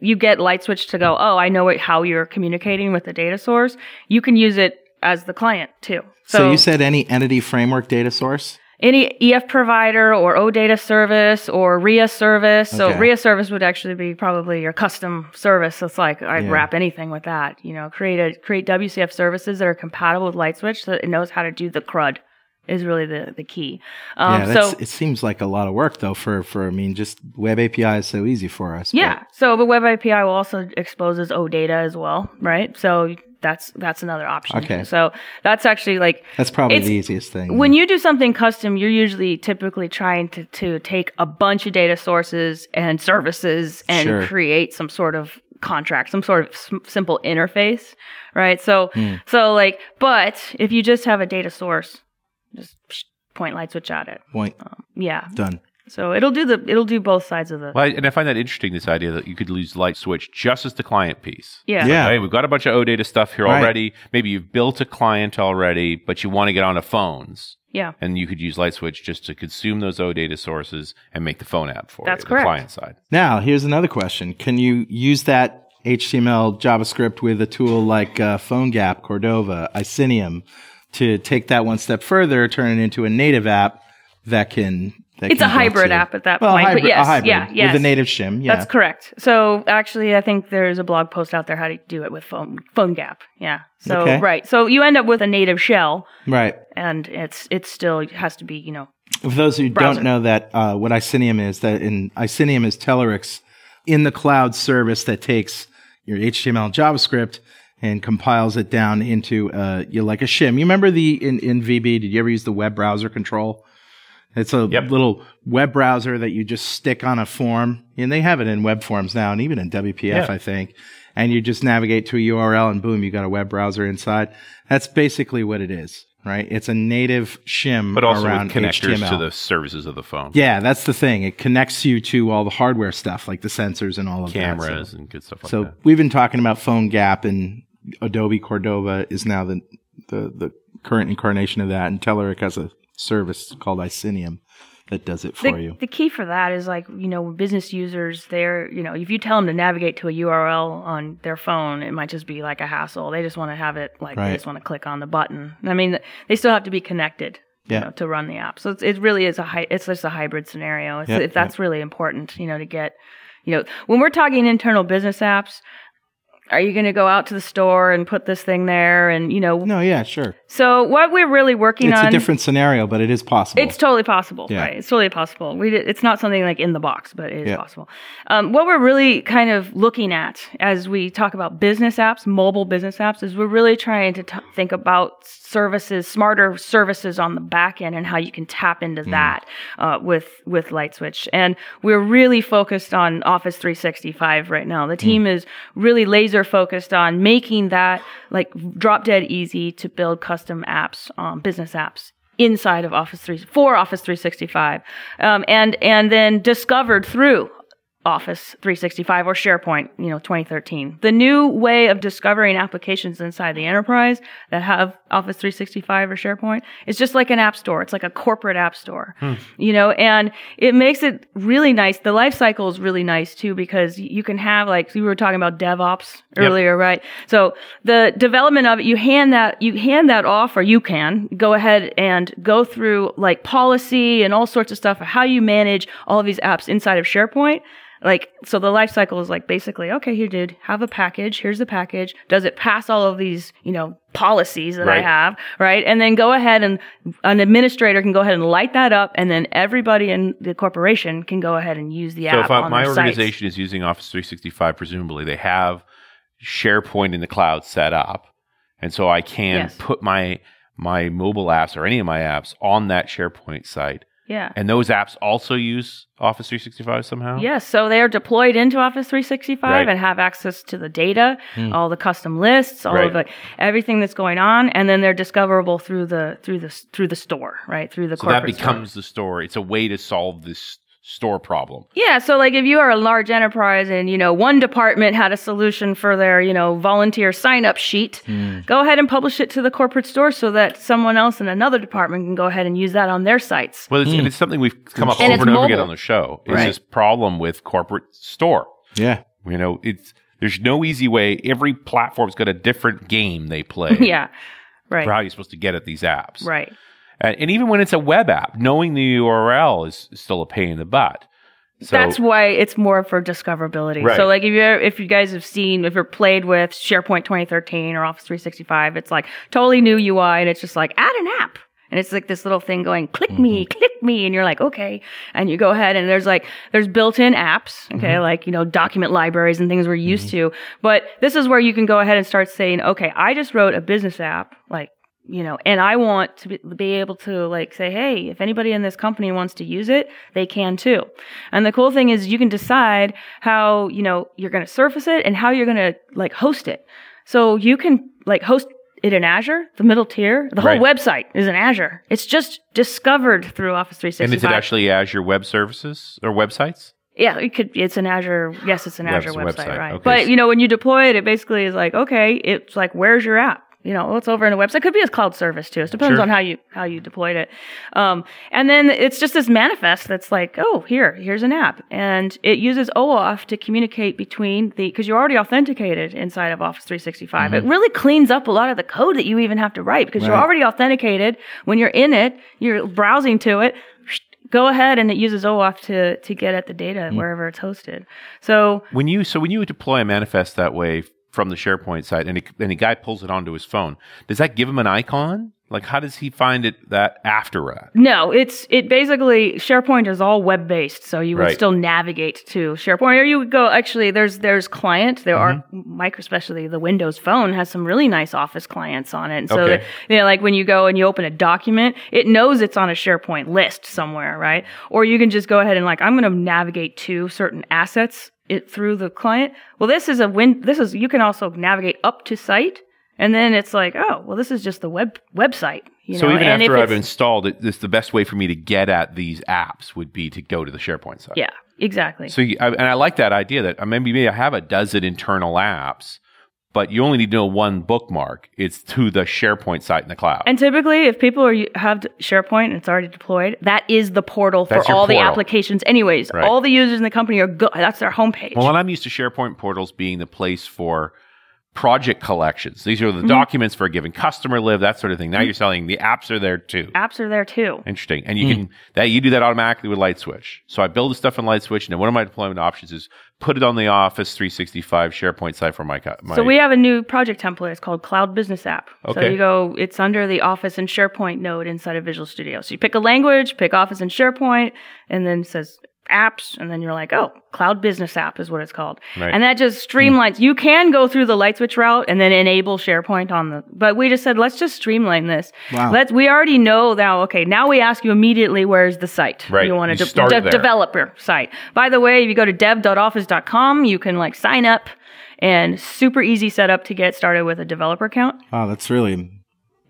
you get LightSwitch to go, oh, I know what, how you're communicating with the data source, you can use it as the client too. so, you said any entity framework data source? Any EF provider or OData service or RIA service. So Okay. RIA service would actually be probably your custom service. So it's like I'd Yeah. wrap anything with that. You know, create a create WCF services that are compatible with LightSwitch so that it knows how to do the CRUD is really the the key. Um, yeah, so it seems like a lot of work though. For for I mean, just Web API is so easy for us. but- yeah, so the Web API will also exposes OData as well, right? So that's that's another option. Okay. So that's actually like that's probably the easiest thing. when you do something custom, you're usually typically trying to, to take a bunch of data sources and services and Sure. create some sort of contract, some sort of s- simple interface, right? So, Hmm. so like, but if you just have a data source, just point LightSwitch at it. point Yeah. done. So it'll do the, it'll do both sides of the, Well, I- and I find that interesting. This idea that you could use LightSwitch just as the client piece. yeah. Yeah. Hey, we've got a bunch of OData stuff here Right. already. Maybe you've built a client already, but you want to get onto phones. Yeah. And you could use LightSwitch just to consume those OData sources and make the phone app for That's you, correct. the client side. Now, here's another question. Can you use that HTML JavaScript with a tool like uh, PhoneGap, Cordova, Icenium to take that one step further, turn it into a native app that can. It's a hybrid to- app at that well, point, but hybrid, yes, a hybrid yeah, yes. with a native shim. Yeah, That's correct. So actually, I think there's a blog post out there how to do it with phone phone gap. Yeah. So Okay. right. So you end up with a native shell, right. and it's it still has to be you know For those who Browser. don't know that uh, what Icenium is, that in Icenium is Telerik's in the cloud service that takes your HTML and JavaScript and compiles it down into uh, you know, like a shim. You remember the in, in VB? Did you ever use the web browser control? It's a Yep. little web browser that you just stick on a form, and they have it in web forms now, and even in WPF, Yeah. I think. And you just navigate to a URL, and boom, you got a web browser inside. That's basically what it is, right? It's a native shim But also around with connectors HTML. to the services of the phone. Yeah, that's the thing. It connects you to all the hardware stuff, like the sensors and all of Cameras that. and good stuff like So, that. so we've been talking about PhoneGap and Adobe Cordova is now the the, the current incarnation of that, and Telerik has a service called Icenium that does it for the, you. the key for that is like you know business users they're you know if you tell them to navigate to a url on their phone it might just be like a hassle. They just want to have it like Right. they just want to click on the button. I mean they still have to be connected you know, to run the app. So it's, it really is a hy- it's just a hybrid scenario. It's, Yep, if that's really important you know to get you know when we're talking internal business apps are you going to go out to the store and put this thing there? And, you know, No, yeah, sure. so what we're really working on It's a different scenario, but it is possible. It's totally possible, Yeah. right? It's totally possible. We did, it's not something like in the box, but it is Yeah. possible. Um, what we're really kind of looking at as we talk about business apps, mobile business apps, is we're really trying to t- think about services, smarter services on the back end, and how you can tap into that uh, with with LightSwitch. And we're really focused on Office 365 right now. The team is really laser focused on making that like drop dead easy to build custom apps, um, business apps inside of Office 3 for Office 365, um, and and then discovered through Office 365 or SharePoint, you know, 2013. The new way of discovering applications inside the enterprise that have Office 365 or SharePoint is just like an app store. It's like a corporate app store, hmm. you know, and it makes it really nice. The life cycle is really nice too because you can have like we were talking about DevOps earlier, right? So the development of it, you hand that you hand that off, or you can go ahead and go through like policy and all sorts of stuff of how you manage all of these apps inside of SharePoint. Like, so the life cycle is like basically, okay, here, dude, have a package. Here's the package. Does it pass all of these, you know, policies that I have? Right. And then go ahead and an administrator can go ahead and light that up. And then everybody in the corporation can go ahead and use the app. So if I, my their sites. organization is using Office 365, presumably they have SharePoint in the cloud set up, and so I can Yes. put my my mobile apps or any of my apps on that SharePoint site. Yeah. And those apps also use Office 365 somehow. Yes, so they are deployed into Office 365 Right. and have access to the data, hmm. all the custom lists, all Right. of the everything that's going on, and then they're discoverable through the through the through the store, right? Through the So that corporate store. becomes the store. It's a way to solve this store problem. Yeah, so like if you are a large enterprise and you know one department had a solution for their you know volunteer sign up sheet, Hmm. go ahead and publish it to the corporate store so that someone else in another department can go ahead and use that on their sites. Well, it's, and it's something we've come up And over and over again on the show. Is Right. this problem with corporate store? yeah. You know, it's there's no easy way. Every platform's got a different game they play yeah, right, for how you're supposed to get at these apps. right. And, even when it's a web app, knowing the URL is still a pain in the butt. So, That's why it's more for discoverability. Right. So like if you if you guys have seen if you're played with SharePoint 2013 or Office 365, it's like totally new UI and it's just like add an app. And it's like this little thing going click me, Mm-hmm. click me and you're like, "Okay." And you go ahead and there's like there's built-in apps, okay? Mm-hmm. Like, you know, document libraries and things we're used to. But this is where you can go ahead and start saying, "Okay, I just wrote a business app like you know, and I want to be, able to like say, hey, if anybody in this company wants to use it, they can too. And the cool thing is you can decide how, you know, you're going to surface it and how you're going to like host it. So you can like host it in Azure, the middle tier. The whole Right. website is in Azure. It's just discovered through Office 365. and is it actually Azure Web Services or websites? Yeah, it could. It's an Azure. Yes, it's an Azure website, website, right? okay. But you know, when you deploy it, it basically is like, okay, it's like, where's your app? You know, it's over in a website. It could be a cloud service too. It depends Sure. on how you how you deployed it. Um, and then it's just this manifest that's like, oh, here, here's an app, and it uses OAuth to communicate between the because you're already authenticated inside of Office 365. It really cleans up a lot of the code that you even have to write because you're already authenticated. When you're in it, you're browsing to it go ahead and it uses OAuth to to get at the data wherever it's hosted. So When you so when you deploy a manifest that way from the SharePoint site, and a, and a guy pulls it onto his phone, does that give him an icon? Like, how does he find it that after that? no, it's it basically SharePoint is all web based, so you would Right. still navigate to SharePoint, or you would go. Actually, there's there's client. There are mm-hmm. Micro, especially the Windows Phone has some really nice Office clients on it. And so Okay. that, you know, like when you go and you open a document, it knows it's on a SharePoint list somewhere, right? Or you can just go ahead and like I'm going to navigate to certain assets it through the client. Well, this is a win. This is you can also navigate up to site. And then it's like, oh, well, this is just the web website. You so know? even and after I've installed it, this the best way for me to get at these apps would be to go to the SharePoint site. yeah, exactly. So you, I, and I like that idea that uh, maybe maybe I have a dozen internal apps, but you only need to know one bookmark. It's to the SharePoint site in the cloud. And typically, if people are have SharePoint and it's already deployed, that is the portal for all the applications. Anyways, Right. all the users in the company are go- that's their homepage. well, and I'm used to SharePoint portals being the place for project collections. These are the mm-hmm. documents for a given customer live, that sort of thing. Now mm-hmm. you're selling the apps are there too. Apps are there too. Interesting. And you hmm. can that you do that automatically with LightSwitch. So I build the stuff in LightSwitch, and then one of my deployment options is put it on the Office 365 SharePoint site for my, my So we have a new project template. It's called Cloud Business App. So you go, it's under the Office and SharePoint node inside of Visual Studio. So you pick a language, pick Office and SharePoint, and then it says apps, and then you're like, oh, Cloud Business App is what it's called. Right. And that just streamlines. You can go through the LightSwitch route and then enable SharePoint on the, but we just said, let's just streamline this. Wow. Let's, we already know now, okay, now we ask you immediately, where's the site? Right. You want You to start there. developer site. By the way, if you go to dev.office.com, you can like sign up and super easy setup to get started with a developer account. Wow, that's really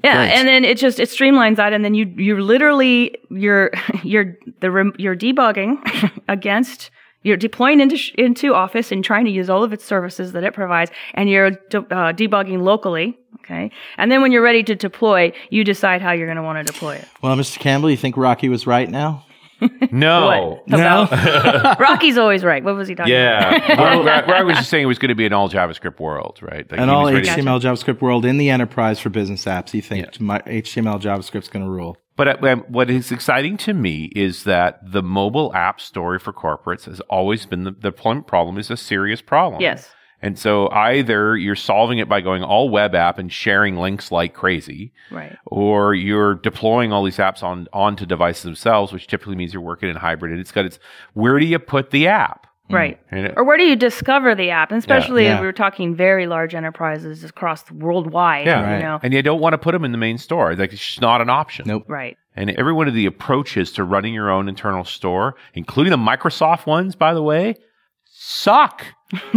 Yeah, and then it just it streamlines that, and then you you're literally you're you're the you're debugging against you're deploying into sh- into Office and trying to use all of its services that it provides, and you're de- uh, debugging locally. Okay, and then when you're ready to deploy, you decide how you're going to want to deploy it. well, Mr. Campbell. You think Rocky was right now? No. What? About- Rocky's always right. What was he talking about? Yeah. well, Greg Greg was just saying it was going to be an all JavaScript world, right? Like And he all was ready- HTML JavaScript world in the enterprise for business apps. You think my HTML JavaScript's going to rule? But uh, what is exciting to me is that the mobile app story for corporates has always been the, the deployment problem is a serious problem. Yes. And so either you're solving it by going all web app and sharing links like crazy, Right. or you're deploying all these apps on onto devices themselves, which typically means you're working in hybrid. And it's got its where do you put the app? Hmm. Right. And it- Or where do you discover the app? And especially Yeah. if we're talking very large enterprises across worldwide. Yeah. Right. You know. And you don't want to put them in the main store. Like it's just not an option. Nope. Right. And every one of the approaches to running your own internal store, including the Microsoft ones, by the way, suck.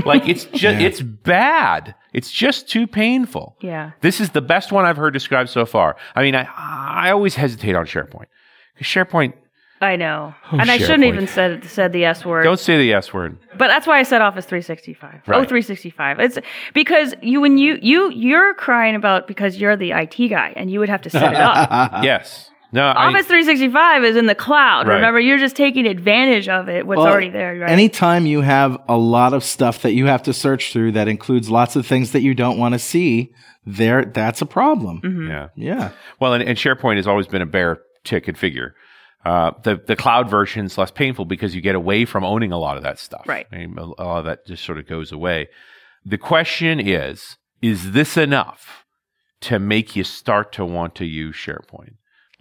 Like it's just it's bad. It's just too painful. Yeah. This is the best one I've heard described so far. I mean, I I always hesitate on SharePoint. 'Cause SharePoint, I know. Oh, and I shouldn't even said said the S word. don't say the S word. But that's why I said Office 365. Right. Oh, 365. It's because you when you you you're crying about because you're the IT guy and you would have to set it up. yes. No, I, Office 365 is in the cloud. Right. Remember, you're just taking advantage of it. What's Well, already there, right? Anytime you have a lot of stuff that you have to search through that includes lots of things that you don't want to see, there that's a problem. Mm-hmm. yeah. Yeah. Well, and, and SharePoint has always been a bear to configure. Uh, the the cloud version is less painful because you get away from owning a lot of that stuff. Right. I mean, a lot of that just sort of goes away. The question is: Is this enough to make you start to want to use SharePoint?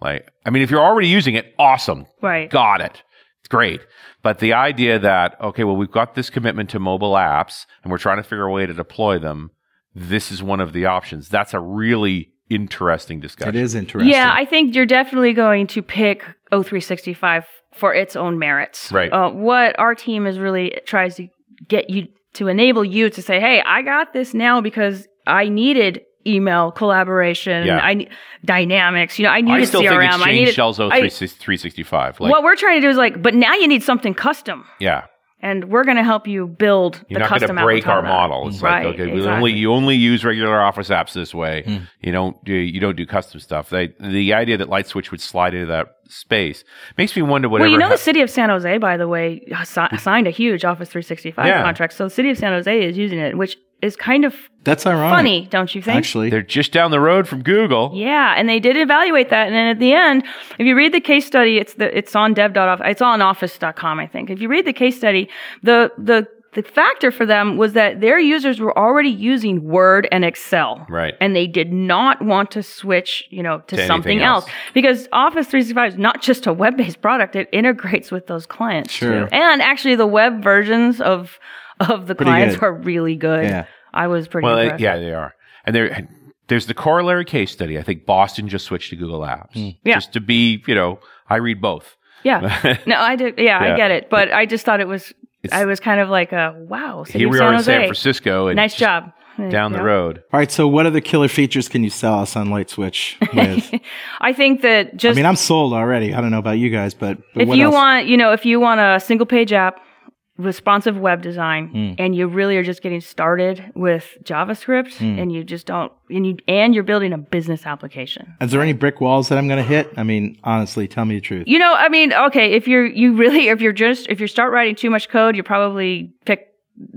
Like, I mean, if you're already using it, awesome, right. got it. It's great. But the idea that, okay, well, we've got this commitment to mobile apps and we're trying to figure a way to deploy them. This is one of the options. That's a really interesting discussion. It is interesting. Yeah, I think you're definitely going to pick O365 for its own merits. Right. Uh, what our team is really tries to get you to enable you to say, "Hey, I got this now because I needed email collaboration. Yeah. I need dynamics. You know, I need I still CRM. think I Exchange needed sells I- O365. Like, what we're trying to do is like, but now you need something custom, yeah. and we're going to help you build You're the not going custom to app on break top our of that. model. It's Right, like okay, we exactly. only you only use regular Office apps this way. Hmm. You don't do you don't do custom stuff. They, the idea that LightSwitch would slide into that space makes me wonder whatever. Well, you know, ha- the city of San Jose, by the way, assi- signed a huge Office 365 Yeah. contract. So the city of San Jose is using it, which is kind of That's ironic. funny, don't you think? Actually. they're just down the road from Google. Yeah, and they did evaluate that, and then at the end, if you read the case study, it's the it's on dev.off, it's on office.com, I think. If you read the case study, the the the factor for them was that their users were already using Word and Excel. Right. And they did not want to switch, you know, to, To something else. else. Because Office 365 is not just a web-based product, it integrates with those clients Sure. too. And actually the web versions of of the Pretty clients good. are really good. Yeah. I was pretty Well, impressed. yeah, they are. And there, there's the corollary case study. I think Boston just switched to Google Apps. Hmm. Yeah. Just to be, you know, I read both. Yeah. No, I do. Yeah, Yeah. I get it. But I just thought it was. It's- I was kind of like a wow. City Here we San are in Jose. San Francisco. And Nice job. Down the Yeah. road. All right. So, what other killer features can you sell us on LightSwitch with? I think that just. I mean, I'm sold already. I don't know about you guys, but, but if what you else? want, you know, if you want a single page app, responsive web design, Hmm. and you really are just getting started with JavaScript, Hmm. and you just don't, and you and you're building a business application. Is there any brick walls that I'm going to hit? I mean, honestly, tell me the truth. You know, I mean, okay, if you're you really if you're just if you start writing too much code, you probably pick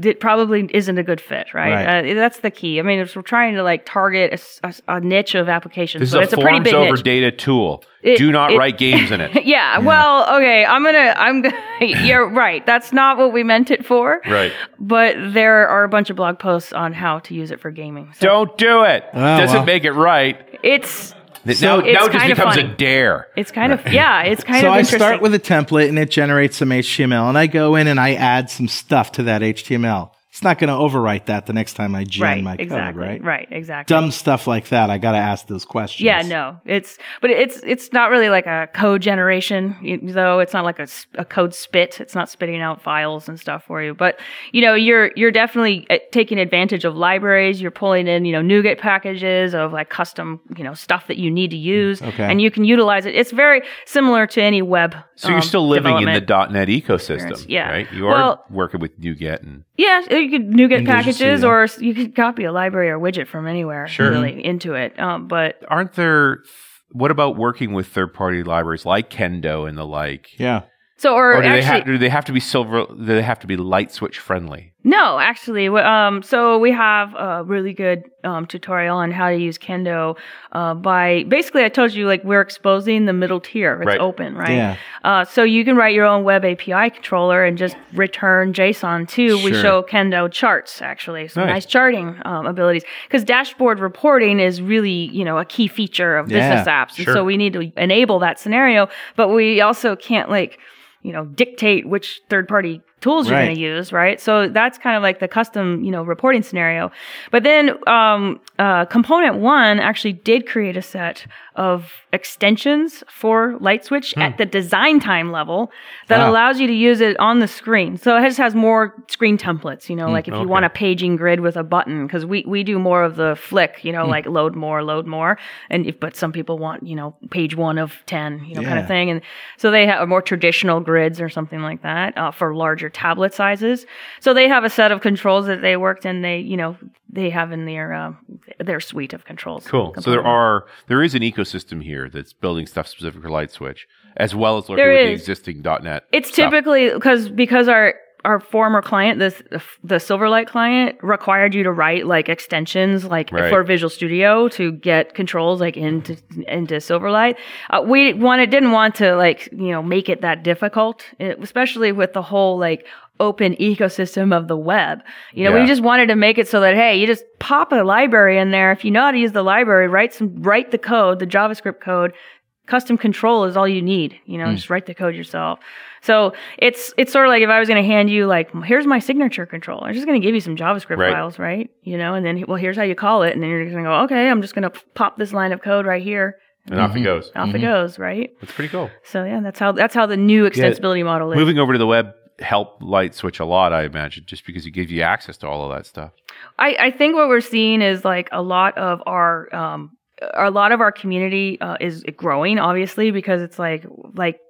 it probably isn't a good fit, right? Right. Uh, that's the key. I mean, if we're trying to like target a niche of applications, This but is it's a a pretty forms big over niche. data tool. It- Do not it- write games in it. yeah, well, okay, I'm gonna, I'm gonna, you're right. That's not what we meant it for. Right. But there are a bunch of blog posts on how to use it for gaming. So Don't do it. Oh, Doesn't well. make it right. it's, now, it's now it just kind of becomes a dare. it's kind of, yeah, it's kind so of so I interesting. start with a template and it generates some HTML, and I go in and I add some stuff to that HTML. It's not going to overwrite that the next time I gen right, my code, exactly, right? right, exactly. Dumb stuff like that. I got to ask those questions. Yeah, no, it's but it's it's not really like a code generation though. It's not like a code spit. It's not spitting out files and stuff for you. But you know, you're you're definitely uh, taking advantage of libraries. You're pulling in you know NuGet packages of like custom you know stuff that you need to use, Okay. and you can utilize it. It's very similar to any web. So you're um, still living in the .NET ecosystem, Yeah. right? You are Well- working with NuGet and Yeah, you could NuGet packages, Studio. or you could copy a library or widget from anywhere Sure. really into it. Um, but aren't there? What about working with third-party libraries like Kendo and the like? Yeah. so or, Or do they, actually, have, do they have to be silver? Do they have to be LightSwitch friendly? No, actually, um, so we have a really good um, tutorial on how to use Kendo. Uh, by basically, I told you like we're exposing the middle tier. It's Right. open, right? Yeah. Uh, so you can write your own web API controller and just return JSON too. We show Kendo charts actually, some Nice. nice, charting um, abilities. Because dashboard reporting is really you know a key feature of business Yeah, apps, and sure. so we need to enable that scenario. But we also can't like you know dictate which third party tools you're going to use, right? So that's kind of like the custom, you know, reporting scenario. But then um, uh, ComponentOne actually did create a set of extensions for LightSwitch at hmm. the design time level that Wow. allows you to use it on the screen. So it just has more screen templates, you know, hmm. like if you want a paging grid with a button, because we, we do more of the flick, you know, hmm. like load more, load more. And if, but some people want, you know, page one of 10, you know, kind of thing. And so they have more traditional grids or something like that uh, for larger tablet sizes. So they have a set of controls that they worked in. They, you know, they have in their uh, their suite of controls. Cool. So there are there is an ecosystem here that's building stuff specific for LightSwitch, as well as working with the existing .NET. It's stuff. typically because because our our former client, this the Silverlight client, required you to write like extensions, like Right. for Visual Studio to get controls like into into Silverlight. Uh, we wanted didn't want to like you know make it that difficult, especially with the whole like open ecosystem of the web. You know, Yeah. we just wanted to make it so that hey, you just pop a library in there. If you know how to use the library, write some write the code, the JavaScript code. Custom control is all you need. You know, hmm. just write the code yourself. So it's it's sort of like if I was going to hand you like here's my signature control. I'm just going to give you some JavaScript Right. files, right? You know, and then well here's how you call it, and then you're just going to go okay, I'm just going to pop this line of code right here. and off it mm-hmm. goes. Off it mm-hmm. goes, right? That's pretty cool. So yeah, that's how that's how the new extensibility model is. Moving over to the web help LightSwitch a lot, I imagine, just because it gives you access to all of that stuff. I, I think what we're seeing is like a lot of our um a lot of our community uh, is growing obviously because it's like like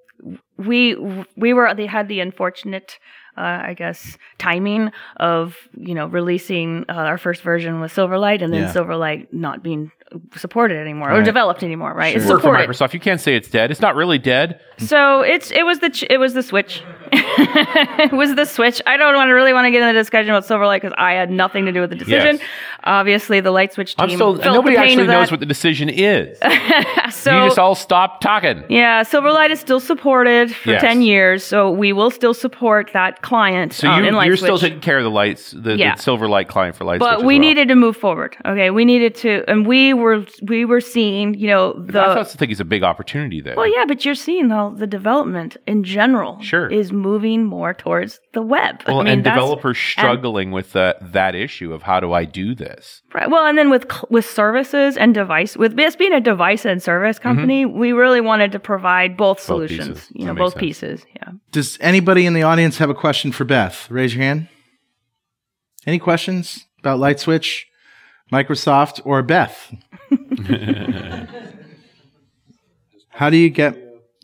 we we were they had the unfortunate uh, I guess timing of you know releasing uh, our first version with Silverlight and then Yeah. Silverlight not being supported anymore or developed anymore right it's Work for Microsoft. You can't say it's dead. It's not really dead. so it's it was the ch- it was the switch it was the switch I don't want to really want to get into the discussion about Silverlight because I had nothing to do with the decision Yes. obviously the LightSwitch team still. Nobody actually knows what the decision is. so you just all stop talking. yeah, Silverlight is still supported for Yes. 10 years, so we will still support that client So um, you, LightSwitch. still taking care of the lights, the, Yeah. the silver light client for LightSwitch. but we well. needed to move forward. Okay, we needed to, and we were we were seeing, you know, the I also think it's a big opportunity there. well, yeah, but you're seeing the the development in general Sure. is moving more towards the web. Well, I mean, and that's- developers struggling with that that issue of how do I do this? Right. Well, and then with with services and device, with us being a device and service company, we really wanted to provide both solutions. Mm-hmm. pieces. You know, makes both sense. pieces. Yeah. Does anybody in the audience have a question for Beth? Raise your hand. Any questions about LightSwitch, Microsoft, or Beth? How do you get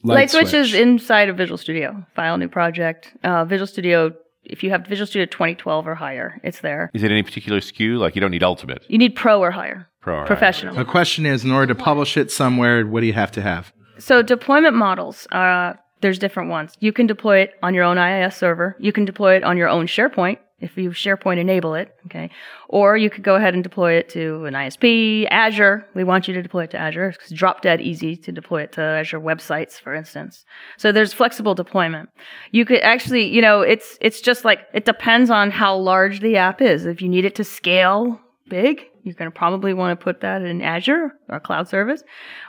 Light, LightSwitch is inside of Visual Studio. File new project. Uh, Visual Studio. If you have Visual Studio 2012 or higher, it's there. Is it any particular SKU? Like you don't need Ultimate You need Pro or higher. Pro. all right. Professional. The question is, in order to publish it somewhere, what do you have to have? So deployment models. Uh, there's different ones. You can deploy it on your own IIS server. You can deploy it on your own SharePoint if you SharePoint enable it, okay? Or you could go ahead and deploy it to an ISP, Azure. We want you to deploy it to Azure. It's drop dead easy to deploy it to Azure websites, for instance. So there's flexible deployment. You could actually, you know, it's, it's just like, it depends on how large the app is. If you need it to scale big, you're going to probably want to put that in Azure or cloud service.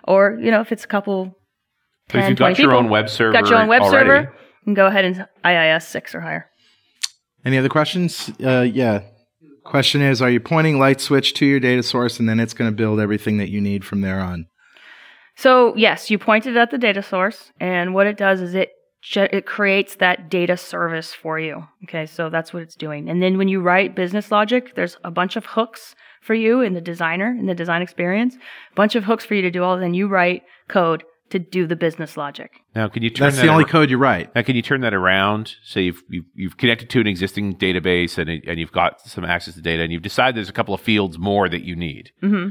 Or, you know, if it's a couple, So if you've got your people, own web server, got your own web already, server, you can go ahead and IIS 6 or higher. Any other questions? Uh, yeah. Question is, are you pointing LightSwitch to your data source and then it's going to build everything that you need from there on? So yes, you pointed at the data source, and what it does is it it creates that data service for you. Okay, so that's what it's doing. And then when you write business logic, there's a bunch of hooks for you in the designer in the design experience, bunch of hooks for you to do all. Then you write code to do the business logic. Now, can you turn That's that the only ar- code you write. Now, can you turn that around? Say you've, you've, you've connected to an existing database and, it- and you've got some access to data and you've decided there's a couple of fields more that you need. hmm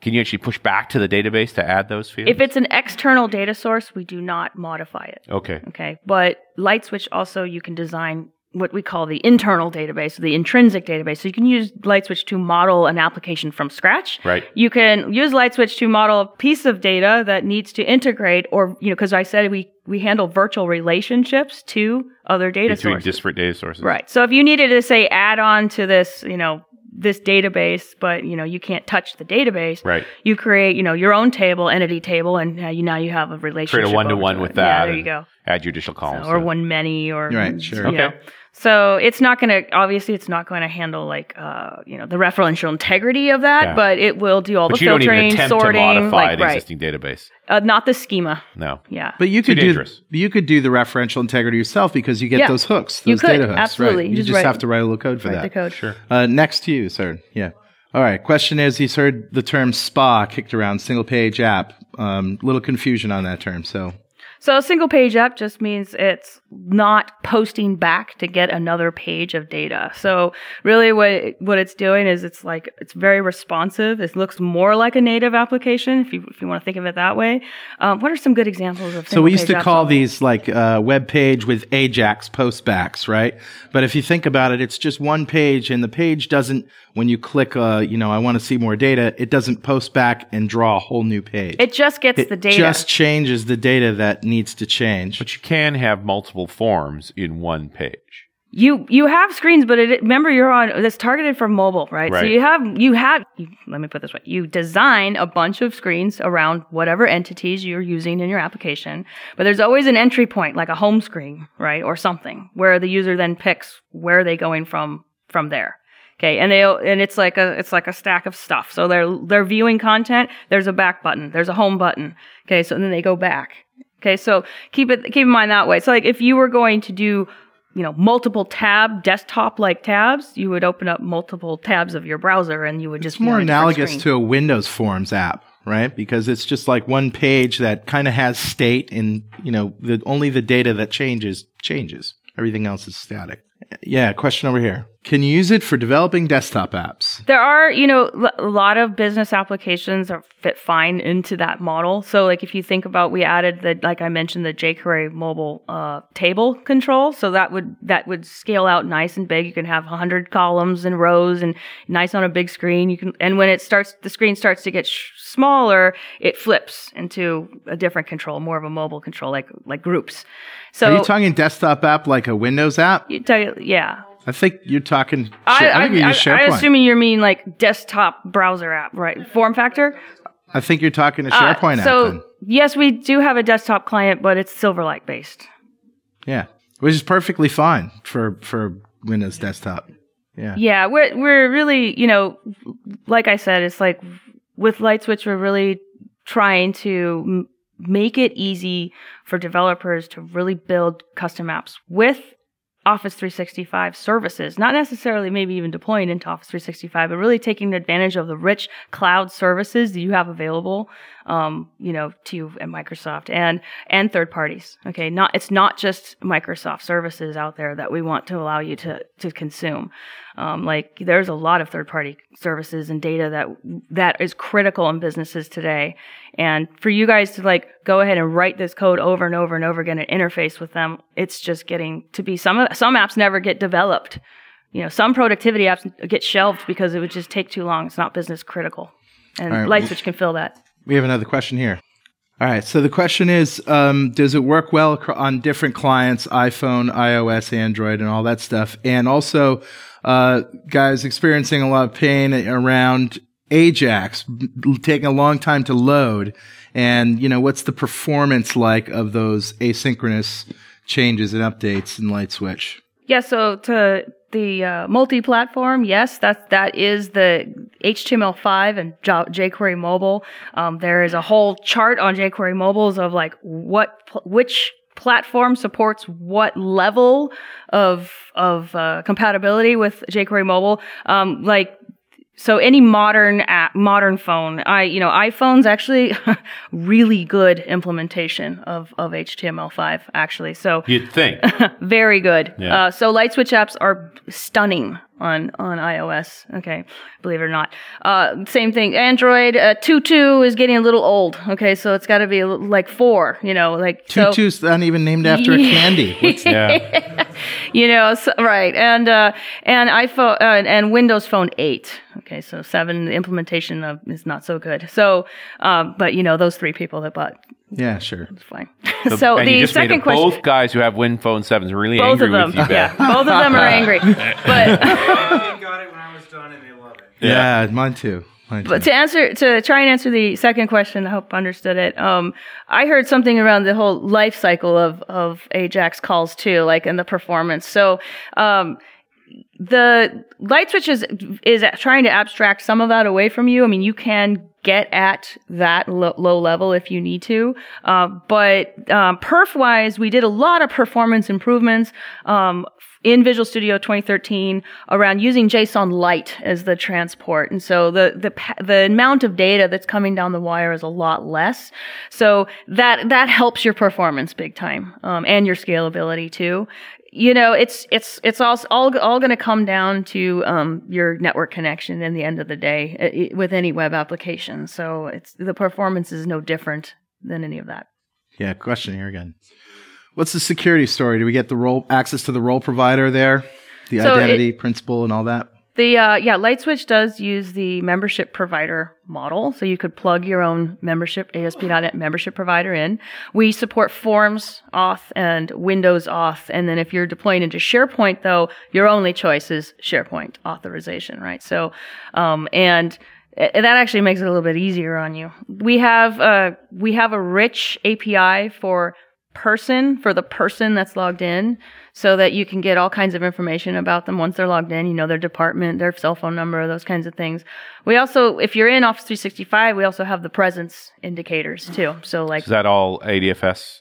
Can you actually push back to the database to add those fields? If it's an external data source, we do not modify it. okay. Okay. But LightSwitch also you can design what we call the internal database, the intrinsic database. So you can use LightSwitch to model an application from scratch. Right. You can use LightSwitch to model a piece of data that needs to integrate or, you know, because I said we, we handle virtual relationships to other data Between sources. disparate data sources. Right. So if you needed to say add on to this, you know, this database, but you know you can't touch the database. Right. You create, you know, your own table, entity table, and uh, you now you have a relationship. Create a one to one with that. Yeah, there you go. Add your additional columns. or to one many, or Right, sure. you know. Okay. So it's not going to obviously it's not going to handle like uh you know the referential integrity of that, Yeah. but it will do all But the you don't even filtering, sorting, to modify like the right, existing database. uh, not the schema. No. Yeah. But you Too could do you could do the referential integrity yourself because you get Yeah. those hooks, You those could, data hooks. absolutely. Right. You You just just write- have to write a little code for Write that. the code. Sure. Uh, next to you, sir. Yeah. All right. Question is, he's heard the term SPA kicked around, single page app. Um, little confusion on that term. So So a single page app just means it's not posting back to get another page of data. So really what it, what it's doing is it's like it's very responsive. It looks more like a native application if you if you want to think of it that way. Um, what are some good examples of So we used to call apps? these like uh, web page with Ajax postbacks, right? But if you think about it, it's just one page, and the page doesn't. When you click, uh, you know, I want to see more data, it doesn't post back and draw a whole new page. It just gets It the data. It just changes the data that needs to change. But you can have multiple forms in one page. You you have screens, but it, remember you're on. It's targeted for mobile, right? So you have you have. You, let me put this way: you design a bunch of screens around whatever entities you're using in your application, but there's always an entry point, like a home screen, right, or something, where the user then picks where are they going from from there. Okay, and they and it's like a it's like a stack of stuff. So they're they're viewing content. There's a back button. There's a home button. Okay, so then they go back. Okay, so keep it keep in mind that way. So like if you were going to do you know multiple tab desktop like tabs, you would open up multiple tabs of your browser and you would just It's more a different analogous to a Windows Forms app, right? Because it's just like one page that kind of has state, and you know, the only the data that changes changes. Everything else is static. Yeah. Question over here. Can you use it for developing desktop apps? There are, you know, a lot of business applications are fit fine into that model. So, like, if you think about, we added the, like I mentioned, the jQuery mobile uh, table control. So that would that would scale out nice and big. You can have 100 columns and rows, and nice on a big screen. You can, and when it starts, the screen starts to get sh- smaller, it flips into a different control, more of a mobile control, like like groups. So Are you talking desktop app like a Windows app? you tell yeah. I think you're talking. I, I, I, use I, I assuming you mean like desktop browser app, right? Form factor. I think you're talking a Uh, SharePoint app. so yes, we do have a desktop client, but it's Silverlight based. Yeah, which is perfectly fine for for Windows desktop. Yeah. Yeah, we're we're really, you know, like I said, it's like with LightSwitch, we're really trying to m- make it easy for developers to really build custom apps with Office 365 services, not necessarily maybe even deploying into Office 365, but really taking advantage of the rich cloud services that you have available, um, you know, to you at Microsoft and and third parties. Okay, not it's not just Microsoft services out there that we want to allow you to to consume. Um, like there's a lot of third party services and data that that is critical in businesses today. And for you guys to like go ahead and write this code over and over and over again and interface with them, it's just getting to be some some apps never get developed you know, some productivity apps get shelved because it would just take too long. It's not business critical. And right. LightSwitch can fill that. We have another question here. All right. So the question is, um, does it work well on different clients, iPhone, iOS, Android, and all that stuff? And also, uh, guys experiencing a lot of pain around Ajax, taking a long time to load. And, you know, what's the performance like of those asynchronous changes and updates in LightSwitch? Yeah, so to the uh, multi-platform, yes, that that is the HTML5 and jQuery Mobile. Um, there is a whole chart on jQuery Mobiles of like what which platform supports what level of of uh, compatibility with jQuery Mobile. Um, like so any modern app, modern phone, I, you know, iPhone's actually really good implementation of, of HTML5, actually. So You'd think. very good. Yeah. Uh, so LightSwitch apps are stunning on, on iOS. Okay. Believe it or not. Uh, same thing. Android, uh, 2.2 is getting a little old. Okay. So it's got to be a like four, you know, like. so- Tutu's not even named after a candy. What's Yeah. you know, so, right, and uh, and iPhone uh, and Windows Phone eight. Okay, so seven the implementation of is not so good. So, um, but you know, those three people that bought yeah, sure. it's fine. so and the you just second it- question, both guys who have Win Phone sevens are really both angry of them, with you, Beth. yeah, both of them are angry. But got it when I was done, and they love it. Yeah, mine too. Mine too. But to answer, to try and answer the second question, I hope I understood it. Um, I heard something around the whole life cycle of, of Ajax calls too, like in the performance. So, um, the LightSwitch is, is trying to abstract some of that away from you. I mean, you can get at that lo- low level if you need to. Uh, but um, perf wise, we did a lot of performance improvements. Um, in Visual Studio 2013 around using JSON Light as the transport. And so the, the, the amount of data that's coming down the wire is a lot less. So that, that helps your performance big time, um, and your scalability too. You know, it's, it's, it's all, all, all going to come down to, um, your network connection in the end of the day uh, i- with any web application. So it's, the performance is no different than any of that. Yeah, question here again. What's the security story? Do we get the role access to the role provider there, the So identity principal, and all that? The uh, yeah, LightSwitch does use the membership provider model, so you could plug your own membership ASP.NET membership provider in. We support Forms auth and Windows auth, and then if you're deploying into SharePoint, though, your only choice is SharePoint authorization, right? So, um, and that actually makes it a little bit easier on you. We have uh, we have a rich API for person for the person that's logged in so that you can get all kinds of information about them once they're logged in you know their department their cell phone number those kinds of things we also if you're in office 365 we also have the presence indicators too so like Is that all ADFS?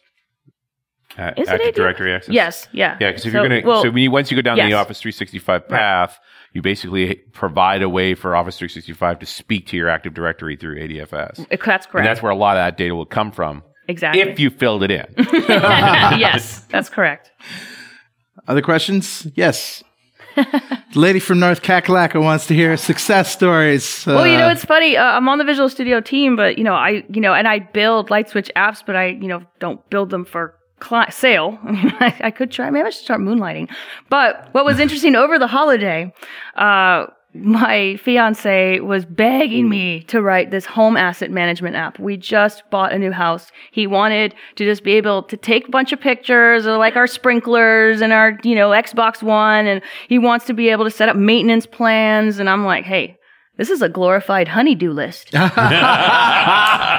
Uh, Is it Active ADFS? Directory access? yes yeah Yeah, because if So- you're gonna, well, so when you, once you go down the. Office 365 path, you basically provide a way for Office 365 to speak to your Active Directory through ADFS, that's correct and that's where a lot of that data will come from exactly if you filled it in. yes that's correct Other questions? Yes. the lady from North Kakalaka wants to hear success stories. Well, you know, Uh, it's funny. Uh, I'm on the Visual Studio team, but you know, I, you know, and I build LightSwitch apps, but I, you know, don't build them for cli- sale. I mean, I, I could try. Maybe I should start moonlighting. But what was interesting over the holiday, uh, my fiance was begging me mm. to write this home asset management app. We just bought a new house. He wanted to just be able to take a bunch of pictures of like our sprinklers and our, you know, Xbox One. And he wants to be able to set up maintenance plans. And I'm like, hey, this is a glorified honeydew list.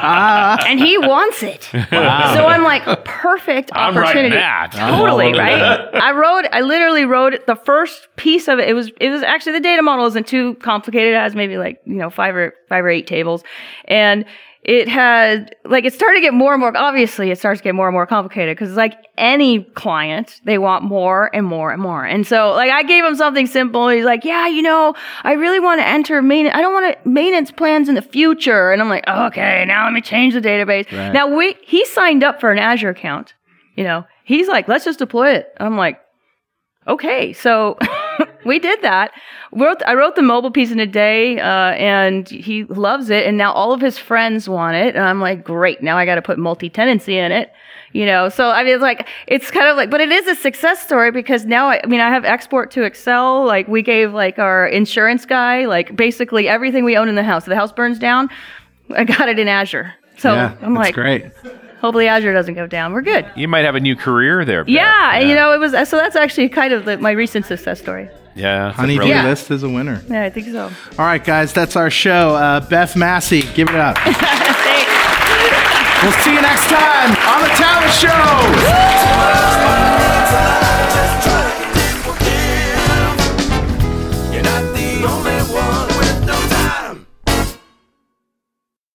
Uh, and he wants it. So I'm like, perfect I'm opportunity. that. Totally, right? I wrote, I literally wrote the first piece of it. It was, it was actually the data model isn't too complicated. It has maybe like, you know, five or, five or eight tables. And it had, like, it started to get more and more, obviously it starts to get more and more complicated because like any client, they want more and more and more. And so, like, I gave him something simple. He's like, yeah, you know, I really want to enter main, I don't want to maintenance plans in the future. And I'm like, okay, now let me change the database. Now we, he signed up for an Azure account. You know, he's like, let's just deploy it. I'm like, okay. So we did that. Wrote, I wrote the mobile piece in a day, uh, and he loves it. And now all of his friends want it. And I'm like, great. Now I got to put multi-tenancy in it. you know. So I mean, it's like it's kind of like, but it is a success story because now I, I mean, I have export to Excel. Like we gave like our insurance guy like basically everything we own in the house. If the house burns down, I got it in Azure. So yeah, I'm like, great. Hopefully Azure doesn't go down. We're good. You might have a new career there. Beth. Yeah, and you know, it was so that's actually kind of the, my recent success story. Yeah. it's a Honeybee Yeah. List is a winner. Yeah, I think so. All right, guys, that's our show. Uh, Beth Massi, give it up. Thanks. we'll see you next time on the Tablet Show.